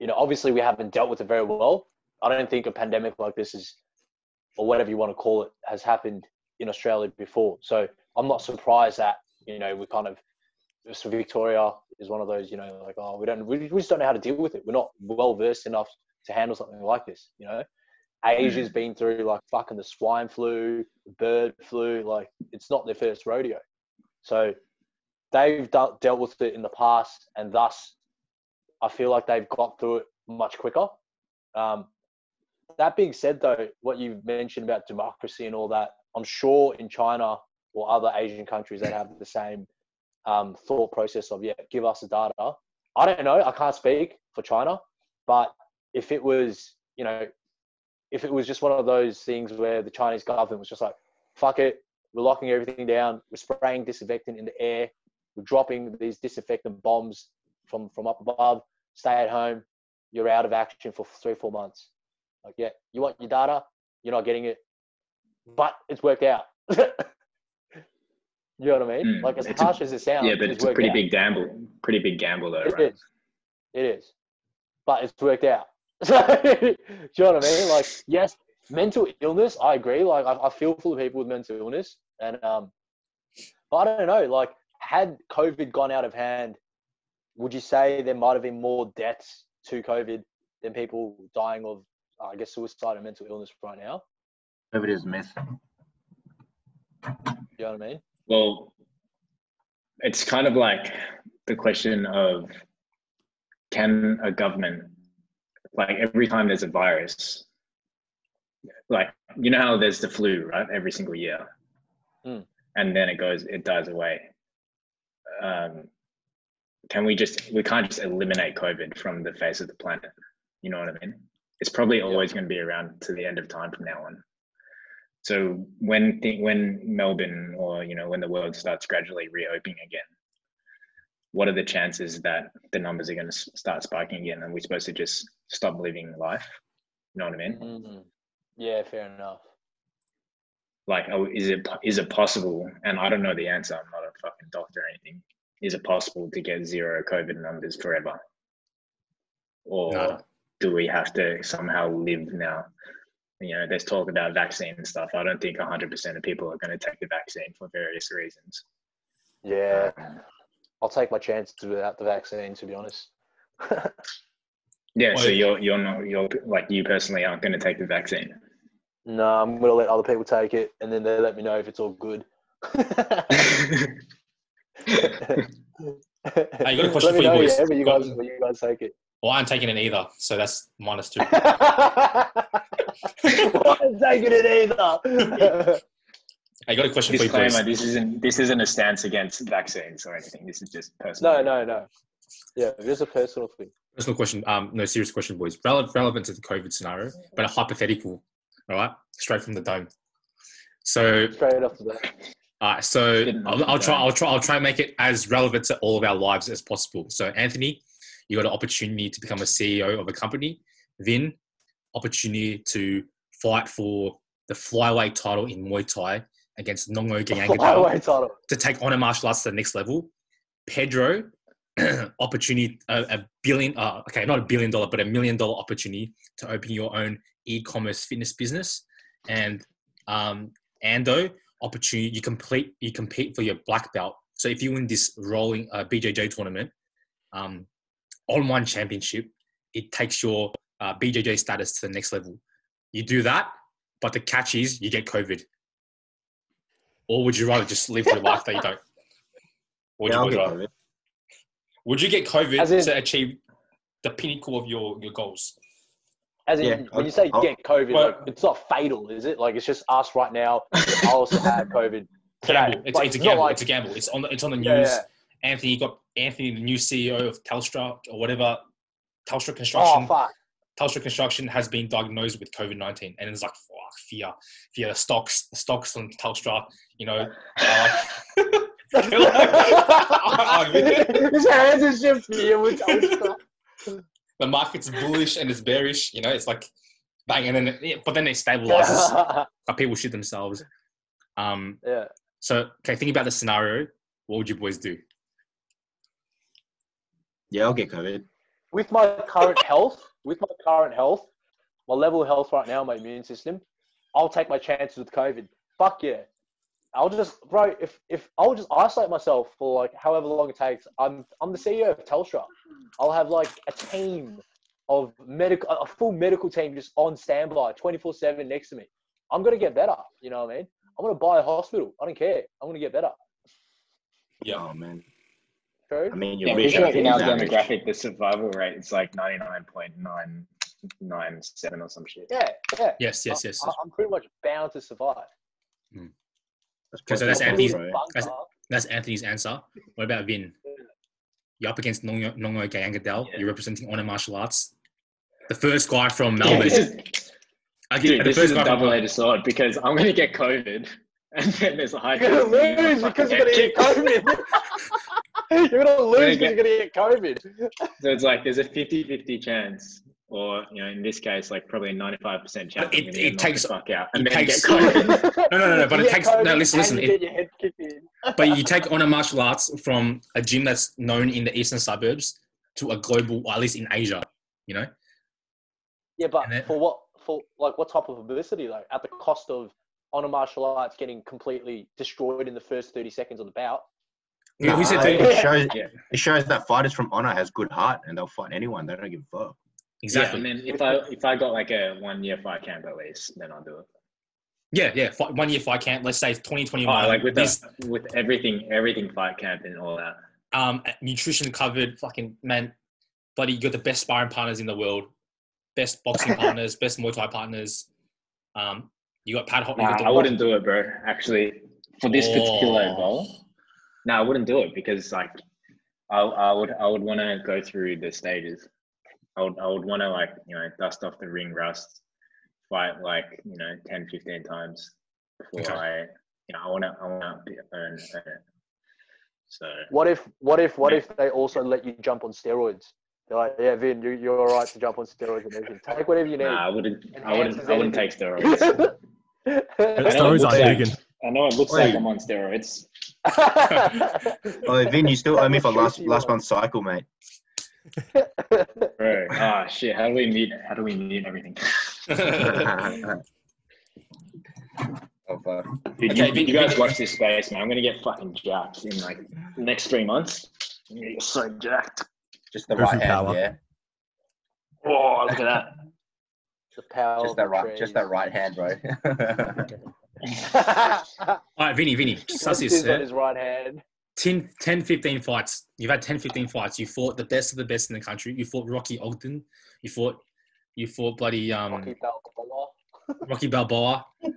you know obviously we haven't dealt with it very well i don't think a pandemic like this is or whatever you want to call it has happened in australia before so i'm not surprised that you know we kind of so victoria is one of those you know like oh we don't we, we just don't know how to deal with it we're not well versed enough to handle something like this you know asia's been through like fucking the swine flu bird flu like it's not their first rodeo so they've de- dealt with it in the past, and thus I feel like they've got through it much quicker. Um, that being said, though, what you've mentioned about democracy and all that, I'm sure in China or other Asian countries they have the same um, thought process of yeah, give us the data. I don't know. I can't speak for China, but if it was, you know, if it was just one of those things where the Chinese government was just like, fuck it, we're locking everything down, we're spraying disinfectant in the air, we're dropping these disinfectant bombs from from up above. Stay at home. You're out of action for three four months. Like yeah, you want your data, you're not getting it, but it's worked out. you know what I mean? Mm, like as it's a- harsh as it sounds, yeah but it's a pretty out. big gamble pretty big gamble though It right is. It is. But it's worked out. Do you know what I mean? Like, yes, mental illness, I agree. Like, I, I feel for the people with mental illness. And, um, but I don't know. Like, had COVID gone out of hand, would you say there might have been more deaths to COVID than people dying of, uh, I guess, suicide and mental illness right now? COVID is a myth. You know what I mean? Well, it's kind of like the question of can a government, like every time there's a virus, like you know how there's the flu, right? Every single year, Mm. and then it goes, it dies away. Um, can we just, we can't just eliminate COVID from the face of the planet? You know what I mean? It's probably always going to be around to the end of time from now on. So when th- when Melbourne or you know when the world starts gradually reopening again, what are the chances that the numbers are going to start spiking again? And we're supposed to just stop living life? You know what I mean? Mhm. Yeah, fair enough. Like, oh, is it is it possible? And I don't know the answer. I'm not a fucking doctor or anything. Is it possible to get zero COVID numbers forever, or No. do we have to somehow live now? You know, there's talk about vaccine and stuff. I don't think 100% of people are going to take the vaccine for various reasons. Yeah. I'll take my chances without the vaccine, to be honest. Yeah, so you're you're not you're like you personally aren't going to take the vaccine. No, I'm gonna let other people take it, and then they let me know if it's all good. Hey, you got a question let me for you know, boys. Yeah, you guys, when you guys take it. Well, I'm taking it either, so that's minus two. well, I'm taking it either. I got a question for you boys. Disclaimer: This isn't this isn't a stance against vaccines or anything. This is just personal. no, no, no. Yeah, it is a personal thing. Personal question. Um, no serious question, boys. Relevant, relevant to the COVID scenario, but a hypothetical. All right, straight from the dome. So, Straight off the bat. uh, so I'll, I'll try. I'll try. I'll try and make it as relevant to all of our lives as possible. So, Anthony, you got an opportunity to become a CEO of a company. Vin, opportunity to fight for the flyweight title in Muay Thai against Nong-O title. to take honor martial arts to the next level. Pedro, opportunity a, a billion, uh, okay, not a billion dollar, but a million dollar opportunity to open your own e-commerce fitness business. And um, Ando, opportunity you complete you compete for your black belt. So if you win this rolling uh, BJJ tournament, um, on one championship, it takes your uh, BJJ status to the next level. You do that, but the catch is you get COVID. Or would you rather just live your life that you don't? Would Yeah, you, would get rather? COVID. Would you get COVID in- to achieve the pinnacle of your, your goals? As in, Yeah, when I'll- you say I'll- get COVID, Well- like, it's not fatal, is it? Like it's just us right now. I also had COVID today. Gamble. It's, Like, it's a gamble. like- it's a gamble. It's on the, it's on the news. Yeah, yeah. Anthony got Anthony, the new CEO of Telstra or whatever, Telstra Oh Construction. fuck! Telstra Construction has been diagnosed with COVID nineteen, and it's like fuck, fear, fear. The stocks, the stocks on Telstra, you know, are His hands are shifting here the market's bullish and it's bearish. You know, it's like bang, and then yeah, but then it stabilizes. But people shoot themselves. Um. yeah. So okay, think about the scenario. What would you boys do? Yeah, I'll get COVID. With my current health, with my current health, my level of health right now, my immune system, I'll take my chances with COVID. Fuck yeah. I'll just, bro. If if I'll just isolate myself for like however long it takes. I'm I'm the CEO of Telstra. I'll have like a team of medical, a full medical team just on standby, twenty four seven next to me. I'm gonna get better. You know what I mean? I'm gonna buy a hospital. I don't care. I'm gonna get better. Yeah. Oh man. True. I mean, you're Yeah, rich. because in our demographic, the survival rate is like ninety nine point nine nine seven or some shit. Yeah, yeah. Yes, yes, I- yes. I, I'm pretty much bound to survive. That's Okay, so that's Anthony's- that's- That's Anthony's answer. What about Vin? You're up against Nong-O, Nong-O Gaiyanghadao. Yeah. You're representing Honor Martial Arts. The first guy from Yeah, Melbourne. this is, I get dude, the this first is a guy from double edged sword because I'm gonna get COVID, and then there's a high You're gonna chance lose because you're gonna get COVID. you're gonna lose because you're gonna get COVID. So it's like there's a 50-50 chance, or you know, in this case, like probably a 95% chance. It- gonna it takes- the fuck out and then takes- get COVID. No, no, no, no, but it get takes- no, listen, listen, it- get your head kicked in. but you take Honor Martial Arts from a gym that's known in the eastern suburbs to a global, or at least in Asia. You know, Yeah, but then- for what? For like what type of publicity though? At the cost of honor martial arts getting completely destroyed in the first thirty seconds of the bout. Who- who said it shows Yeah. it shows that fighters from honor has good heart and they'll fight anyone. They don't give a fuck. Exactly. Yeah, and then if I if I got like a one year fight camp at least, then I'll do it. Yeah, yeah. One year fight camp. Let's say 2021. Oh, like with this, the, with everything everything fight camp and all that. um, nutrition covered. Fucking man, buddy, you got the best sparring partners in the world, best boxing partners, best Muay Thai partners. Um, you got Pat Hot. Nah, I wouldn't do it, bro. Actually, for this particular Oh. goal, no, I wouldn't do it because like I, I would I would want to go through the stages. I would I would want to like you know dust off the ring rust, fight like you know 10, 15 times before Okay. I you know I want to I want to earn, earn it. So What if? What if? What Yeah. if they also let you jump on steroids? They're like, yeah, Vin, you, you're all right to jump on steroids and everything. Take whatever you need. nah, I wouldn't I wouldn't I wouldn't take steroids. I know it Steroids looks aren't like- vegan. I know it looks Wait. like I'm on steroids. Oh, Vin, you still owe me for last last month's cycle, mate. Bro, ah shit, how do we meet? how do we mute everything? oh, fuck. Dude, Okay, you, Vin- you guys watch this space, man. I'm gonna get fucking jacked in like the next three months. I'm gonna get so jacked. Just the Go right through hand, power. yeah. Oh, look at that. the power Just that the right, just that right hand, bro. All right, Vinny, Vinny, suss This this. is on Yeah? his right hand. 10, 10, 15 fights. You've had 10, 15 fights. You fought the best of the best in the country. You fought Rocky Ogden. You fought, you fought bloody um, Rocky Balboa. Rocky Balboa.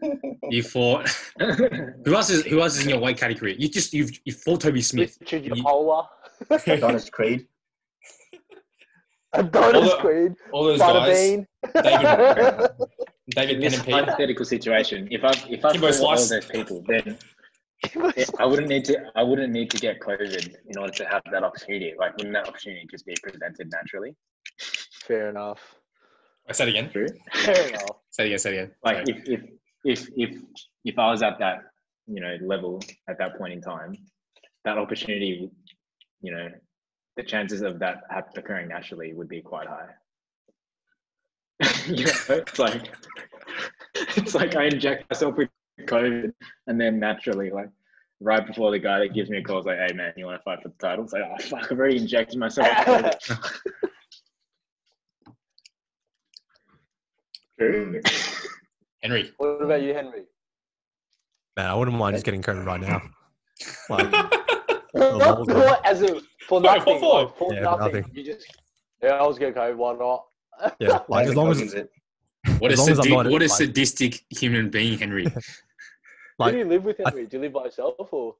You fought. Who else is who else is in your weight category? You just you've you fought Toby Smith. Richard You- Yapola. Adonis Creed. Adonis All the- Creed. All those guys. Butterbean. David, David In this Pen and Pete. hypothetical situation, if I if I Kimbo fought all those people, then I wouldn't need to I wouldn't need to get COVID in order to have that opportunity. Like wouldn't that opportunity just be presented naturally? Fair enough. I said again. True. Fair enough. Say it again. Say it again. Like Sorry. if if if if if I was at that you know level at that point in time, that opportunity, you know, the chances of that hap- occurring naturally would be quite high. you know, it's like it's like I inject myself with COVID, and then naturally, like right before the guy that gives me a call is like, "Hey man, you want to fight for the title?" It's like, "Oh fuck, I've already injected myself." with COVID." Henry. What about you, Henry? Man, I wouldn't mind just getting COVID right now. Like, lols, man. What, as a for Wait, what nothing, for? like, for Yeah, nothing. nothing. You just yeah, I was getting COVID. Why not? Yeah, like as long as Coggins it. What a, As long as I'm sadi- not- what a sadistic human being, Henry. Like, Do you live with I- Henry? Do you live by yourself or?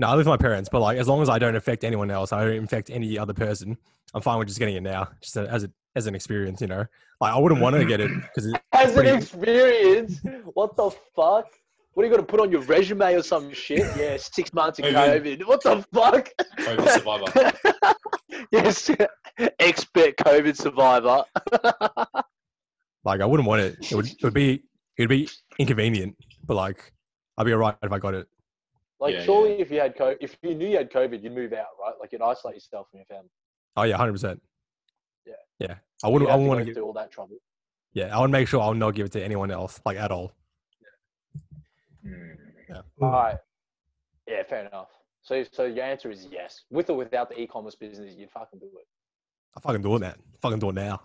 no, I live with my parents, but like as long as I don't affect anyone else, I don't infect any other person. I'm fine with just getting it now, just as a, as an experience, you know. Like I wouldn't want to get it because As an experience, what the fuck? What are you gonna put on your resume or some shit? Yeah, six months of Maybe. COVID. What the fuck? COVID survivor. yes, expert COVID survivor. Like I wouldn't want it. It would, it would be it would be inconvenient, but like I'd be alright if I got it. Like, Yeah, surely if you had COVID, if you knew you had COVID, you'd move out, right? Like, you'd isolate yourself from your family. Oh yeah, hundred percent. Yeah. yeah. I wouldn't. I wouldn't to want go to give. through all that trouble. Yeah, I would make sure I'll not give it to anyone else, like at all. Hmm. All right. Yeah, fair enough. So, so your answer is yes. With or without the e-commerce business, you'd fucking do I fucking do it, man. fucking do it now.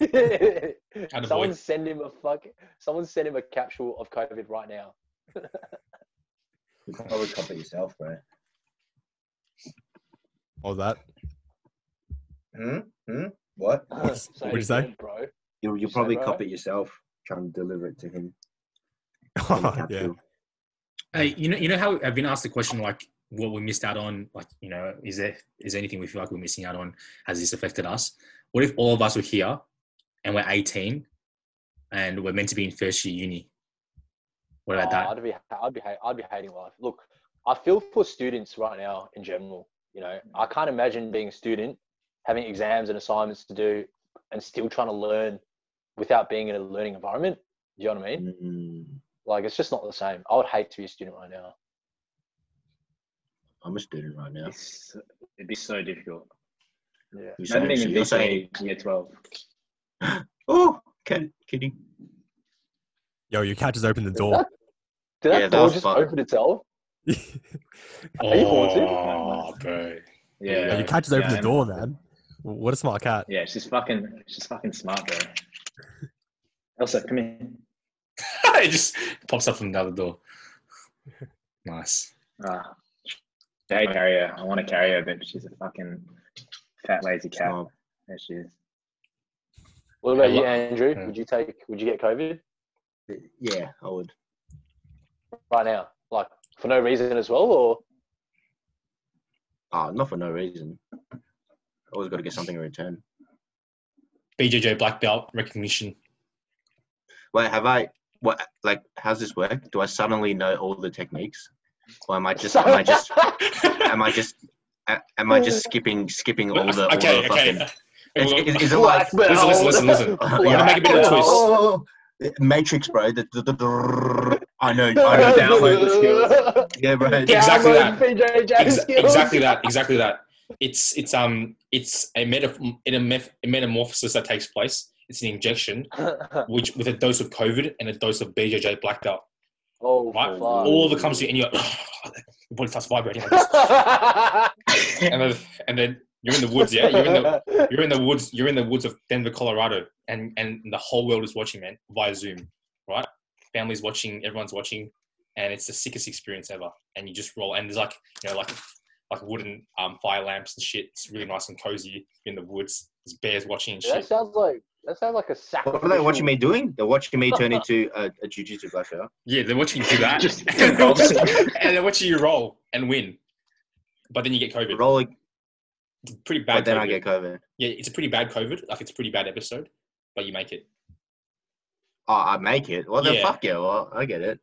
it. Attaboy. someone send him a fuck. Someone send him a capsule of COVID right now. You probably copy yourself, bro. What was that? Hmm? Hmm? What? What's- Say what'd you say? again, bro? You you Say, probably bro. copy it yourself, trying to deliver it to him. in a Oh, yeah. Hey, you know, you know how I've been asked the question like, what we missed out on? Like, you know, is there is there anything we feel like we're missing out on? Has this affected us? What if all of us were here and we're 18 and we're meant to be in first year uni? What about Oh, that? I'd be, I'd be, I'd be hating life. Look, I feel for students right now in general. You know, I can't imagine being a student, having exams and assignments to do, and still trying to learn without being in a learning environment. Do you know what I mean? Mm, Like, it's just not the same. I would hate to be a student right now. I'm a student right now. It's, it'd be so difficult. Yeah. You're Imagine saying, being so in you're saying, year twelve. oh, kid, kidding. Yo, your cat just opened the door. Did that Yeah, that door was just fun. open itself? Are you haunted? Oh, bro. Yeah, Yo, your cat just opened yeah, the door, man. What a smart cat. Yeah, she's fucking, she's fucking smart, bro. Elsa, come in. it just pops up from the other door. Nice. Ah, hey, carry her. I want to carry her, but she's a fucking fat, lazy cat. Oh, There she is. What about you, Andrew? Yeah. Would you take? Would you get COVID yeah, I would. right now, like for no reason as well, or Oh, not for no reason. Always got to get something in return. BJJ black belt recognition. Wait, have I? What? Like, how's this work? Do I suddenly know all the techniques, or am I just? Am I just? Am I just? Am I just skipping skipping all the all the okay. fucking? Is, is, is it like? Black Listen, listen, listen, listen. You gotta make a bit of a twist. Oh, Matrix, bro. The, the, the, the- I know. I know. Download skills. Yeah, bro. Exactly Download that. Ex- exactly that. Exactly that. It's it's um it's a meta in a, meth- a metamorphosis that takes place. It's an injection, which with a dose of COVID and a dose of BJJ black belt. Oh, Right? fuck. All it comes to you, and you're your body starts vibrating, like and then and then you're in the woods. Yeah, you're in the you're in the woods. You're in the woods of Denver, Colorado, and and the whole world is watching, man, via Zoom, right? Families watching, everyone's watching, and it's the sickest experience ever. And you just roll, and there's like you know like like wooden um, fire lamps and shit. It's really nice and cozy in the woods. There's bears watching and that shit. sounds like that sounds like a sack. What are they watching me doing? They're watching me turn into a, a jiu-jitsu black belt. Yeah, they're watching you do that, Just- and they're watching you roll and win. But then you get COVID. Rolling, It's a pretty but bad. then COVID. I get COVID. Yeah, it's a pretty bad COVID. Like it's a pretty bad episode, but you make it. Oh, I make it. Well, then Yeah. fuck yeah. Well, I get it.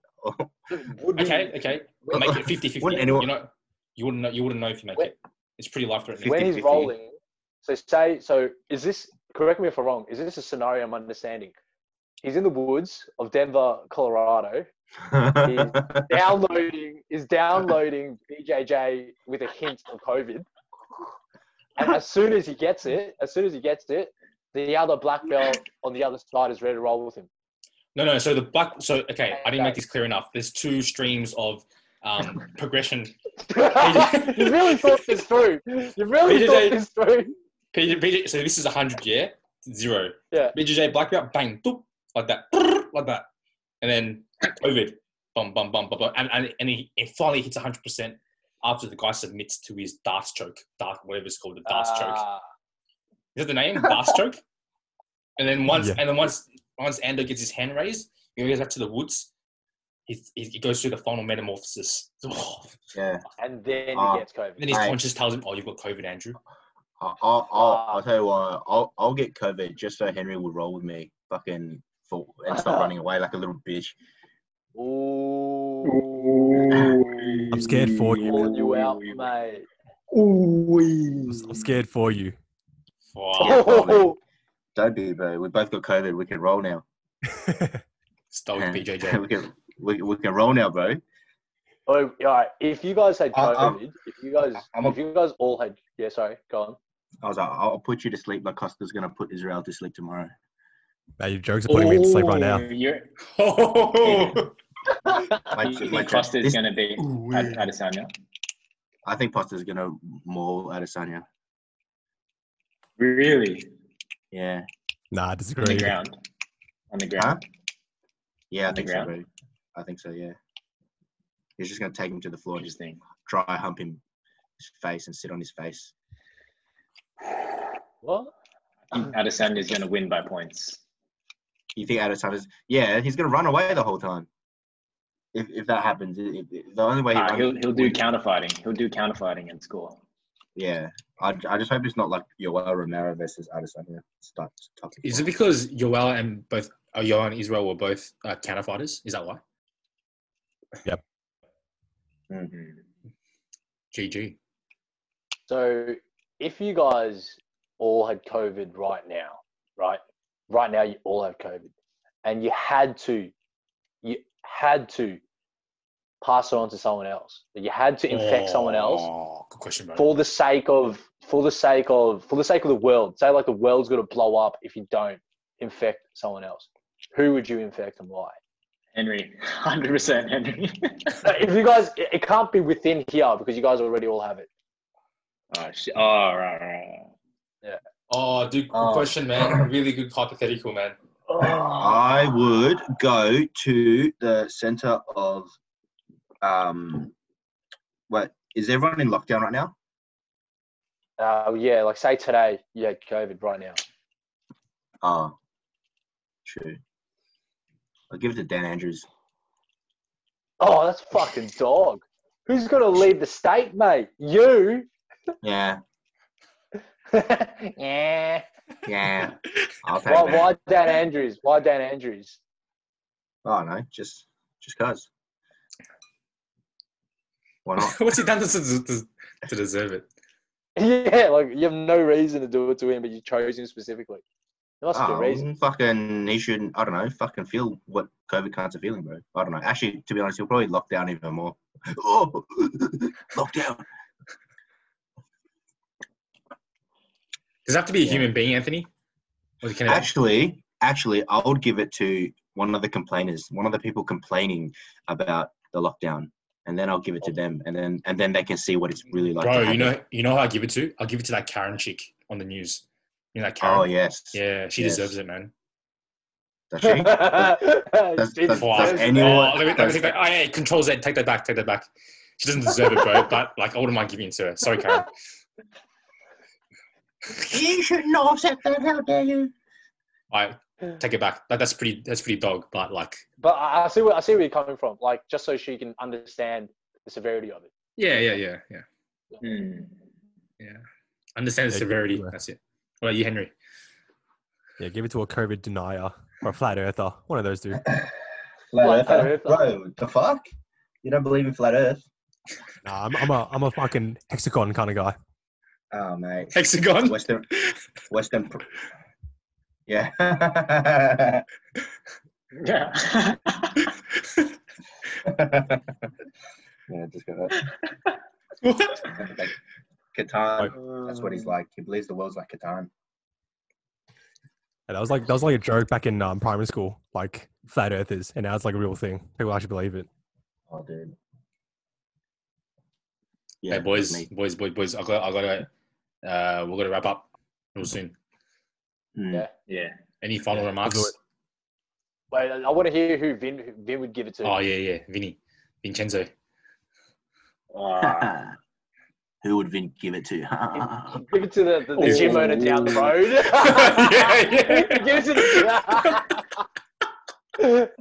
Would we- Okay, okay. Make it 50-50. Wouldn't anyone- You know, you wouldn't know. You wouldn't know if you make When- it. It's pretty life threatening. when he's rolling. So say so. Is this correct me if I'm wrong? Is this a scenario I'm understanding? He's in the woods of Denver, Colorado. Downloading is downloading BJJ with a hint of COVID. And as soon as he gets it, as soon as he gets it, the other black belt on the other side is ready to roll with him. No, no. So the black. So okay, I didn't make this clear enough. There's two streams of um, progression. you really thought this through. You really BJJ thought this through. BJ, BJ, so this is hundred, yeah, zero. Yeah. BJJ black belt, bang, doop, like that, like that, and then COVID, bum, bum, bum, bum, bum, and and, and he, it finally hits hundred percent, after the guy submits to his D'Arce choke, dart whatever it's called, the D'Arce choke. Ah, Is that the name? D'Arce choke. And then once, Yeah. and then once, once Ando gets his hand raised, he goes back to the woods. He, he he goes through the final metamorphosis. Yeah. and then Ah. he gets COVID. then his Right. conscience tells him, "Oh, you've got COVID, Andrew." I'll, I'll, I'll, I'll Ah. tell you what. I'll, I'll get COVID just so Henry will roll with me, fucking, for, and stop running away like a little bitch. Ooh. I'm scared for you. Calling you out, mate. I'm, I'm scared for you. Fuck. Yeah. Don't be, bro. We both got COVID. We can roll now. Stoic Yeah. BJJ. we can we, we can roll now, bro. Oh, all right. If you guys had I- I'm- COVID, if you guys, I'm a- if you guys all had, yeah, sorry, go on. I was like, I'll put you to sleep like Costa's gonna put Israel to sleep tomorrow. Now your jokes are putting me to sleep right now. Oh, Ooh, You're, Oh, My, you my think Costa going to be Ad- Adesanya? I think Pasta's gonna maul Adesanya. Really? Yeah, Nah, I On the disagree. ground? On the ground? yeah, I On the think so, ground? bro. I think so. Yeah, he's just gonna take him to the floor and just Interesting. dry hump him his face and sit on his face. What? I think Adesanya is going to win by points. You think Adesanya's? Yeah, he's gonna run away the whole time. If, if that happens, if, if- the only way he Ah, runs- he'll, he'll do counterfighting. He'll do counterfighting and score. Yeah, I, I just hope it's not like Yoel Romero versus Adesanya. Start, start is it because Yoel and both uh, Yoel and Israel were both uh, counter fighters? Is that why? Yep. Mm. GG. So, if you guys all had COVID right now, right? Right now, you all have COVID, and you had to, you had to pass it on to someone else. You had to infect someone oh, else Oh, Good question, bro. for the sake of, for the sake of, for the sake of the world. Say like the world's going to blow up if you don't infect someone else. Who would you infect and why? Henry, 100% Henry. If you guys, it it can't be within here because you guys already all have it. Oh, shit. oh, right, right, right. Oh, dude, good Oh. question, man. Really good hypothetical, man. I would go to the center of um what is everyone in lockdown right now? Uh, yeah, like say today yeah, COVID right now. Oh true. I'll give it to Dan Andrews. Oh, that's fucking dog. Who's going to lead the state, mate? You? Yeah, yeah. yeah. I'll Why, that. why Dan Andrews? Why Dan Andrews? Oh no, just just cause. Why not? What's he done to, to, to deserve it? Yeah, like you have no reason to do it to him, but you chose him specifically. There must be a Oh, reason. fucking, he shouldn't. I don't know. Fucking feel what COVID cunts are feeling, bro. I don't know. Actually, to be honest, he'll probably lock down even more. Oh, lockdown. Does it have to be a Yeah. human being, Anthony? Or can it, Actually, actually, I would give it to one of the complainers, one of the people complaining about the lockdown, and then I'll give it to them, and then and then they can see what it's really like. bro, you know, you know how I give it to? I'll give it to that Karen chick on the news. You know that Karen? Oh yes. Yeah, she Yes. deserves it, man. Does she? does- She does Fuck. it. anyone- Oh, let me, let me take that. Oh, yeah, control Z. Take that back. Take that back. She doesn't deserve it, bro. But like, I wouldn't mind giving it to her. Sorry, Karen. you should not have said that. How dare you? I take it back. That, that's pretty. That's pretty dog. But like, But I I see where I see where you're coming from. Like just so she can understand the severity of it. yeah, yeah, yeah, yeah, Hmm. yeah. Understand the Yeah, severity. yeah. That's it. What about you, Henry? Yeah, give it to a COVID denier or a flat earther. One of those two. Flat Like flat Earth, earth, bro. The fuck? You don't believe in flat Earth? Nah, I'm, I'm a I'm a fucking hexagon kind of guy. Oh mate. Hexagon. Western, Western. Pr- Yeah. Yeah. yeah, just go. What? Like, Catan. That's what he's like. He believes the world's like Catan. And that was like that was like a joke back in um, primary school, like flat earthers, and now it's like a real thing. People actually believe it. Oh, dude. hey, boys, me. boys, boys, boys. I got. I got to. Uh, we're gonna wrap up real soon. Hmm. Yeah. yeah. Any final Yeah, remarks? Wait, I want to hear who Vin who Vin would give it to. Oh yeah, yeah. Vinny, Vincenzo. Ah, Who would Vin give it to? Give it to the, the, the gym owner down the road. Yeah, yeah. Give it to the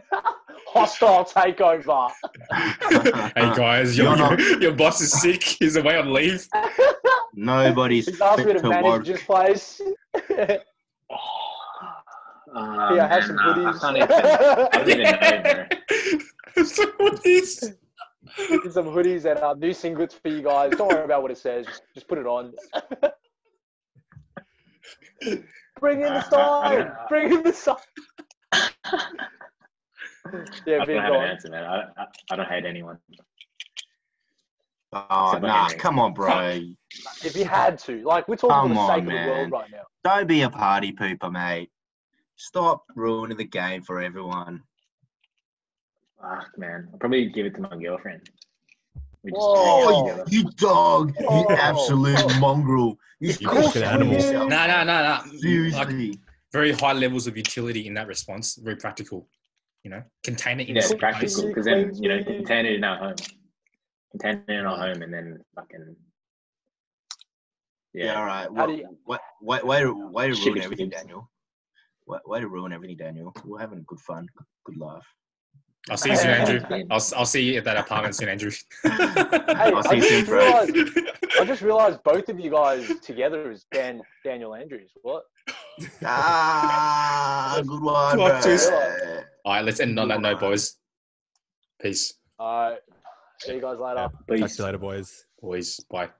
hostile takeover. hey guys, your, your, your boss is sick. He's away on leave. Nobody's He's asked me fit to to manage work. this place. Ah, yeah, have some nah, hoodies. I can't even. I don't even know, bro. so what is? Get some hoodies and uh, new singlets for you guys. Don't worry about what it says. Just, just put it on. Bring in the I- I sign. Bring in the sign. yeah, I Vin, don't have an answer, man. I, I, I don't hate anyone. Oh, Except for nah, Henry. come on, bro. If you had to, like, we're talking Come for the sake on, of the world man. right now. Don't be a party pooper, mate. Stop ruining the game for everyone. Fuck, man. I'll probably give it to my girlfriend. We just Whoa. hang out oh, together. You dog, you Oh. absolute oh. mongrel. You You could fucking animal. yourself. No, no, no, no. Like Seriously. very high levels of utility in that response. Very practical. You know, contain it in Yeah, it's practical because then you know contain it in our home, contain it in our home, and then fucking Yeah, yeah. all right. How Well, do you- way, way, way to, way ruin everything, Gibbs. Daniel. Why, way to ruin everything, Daniel. We're having good fun, good laugh. I'll see you soon, Andrew. I'll, I'll see you at that apartment soon, Andrew. Hey, I'll see you soon, just, bro. realized, I just realized both of you guys together is Dan Daniel Andrews. What? Ah, good one, bro. All right, let's end on that note, boys. Peace, All right. See you guys later. Talk to you later, boys. boys. Bye.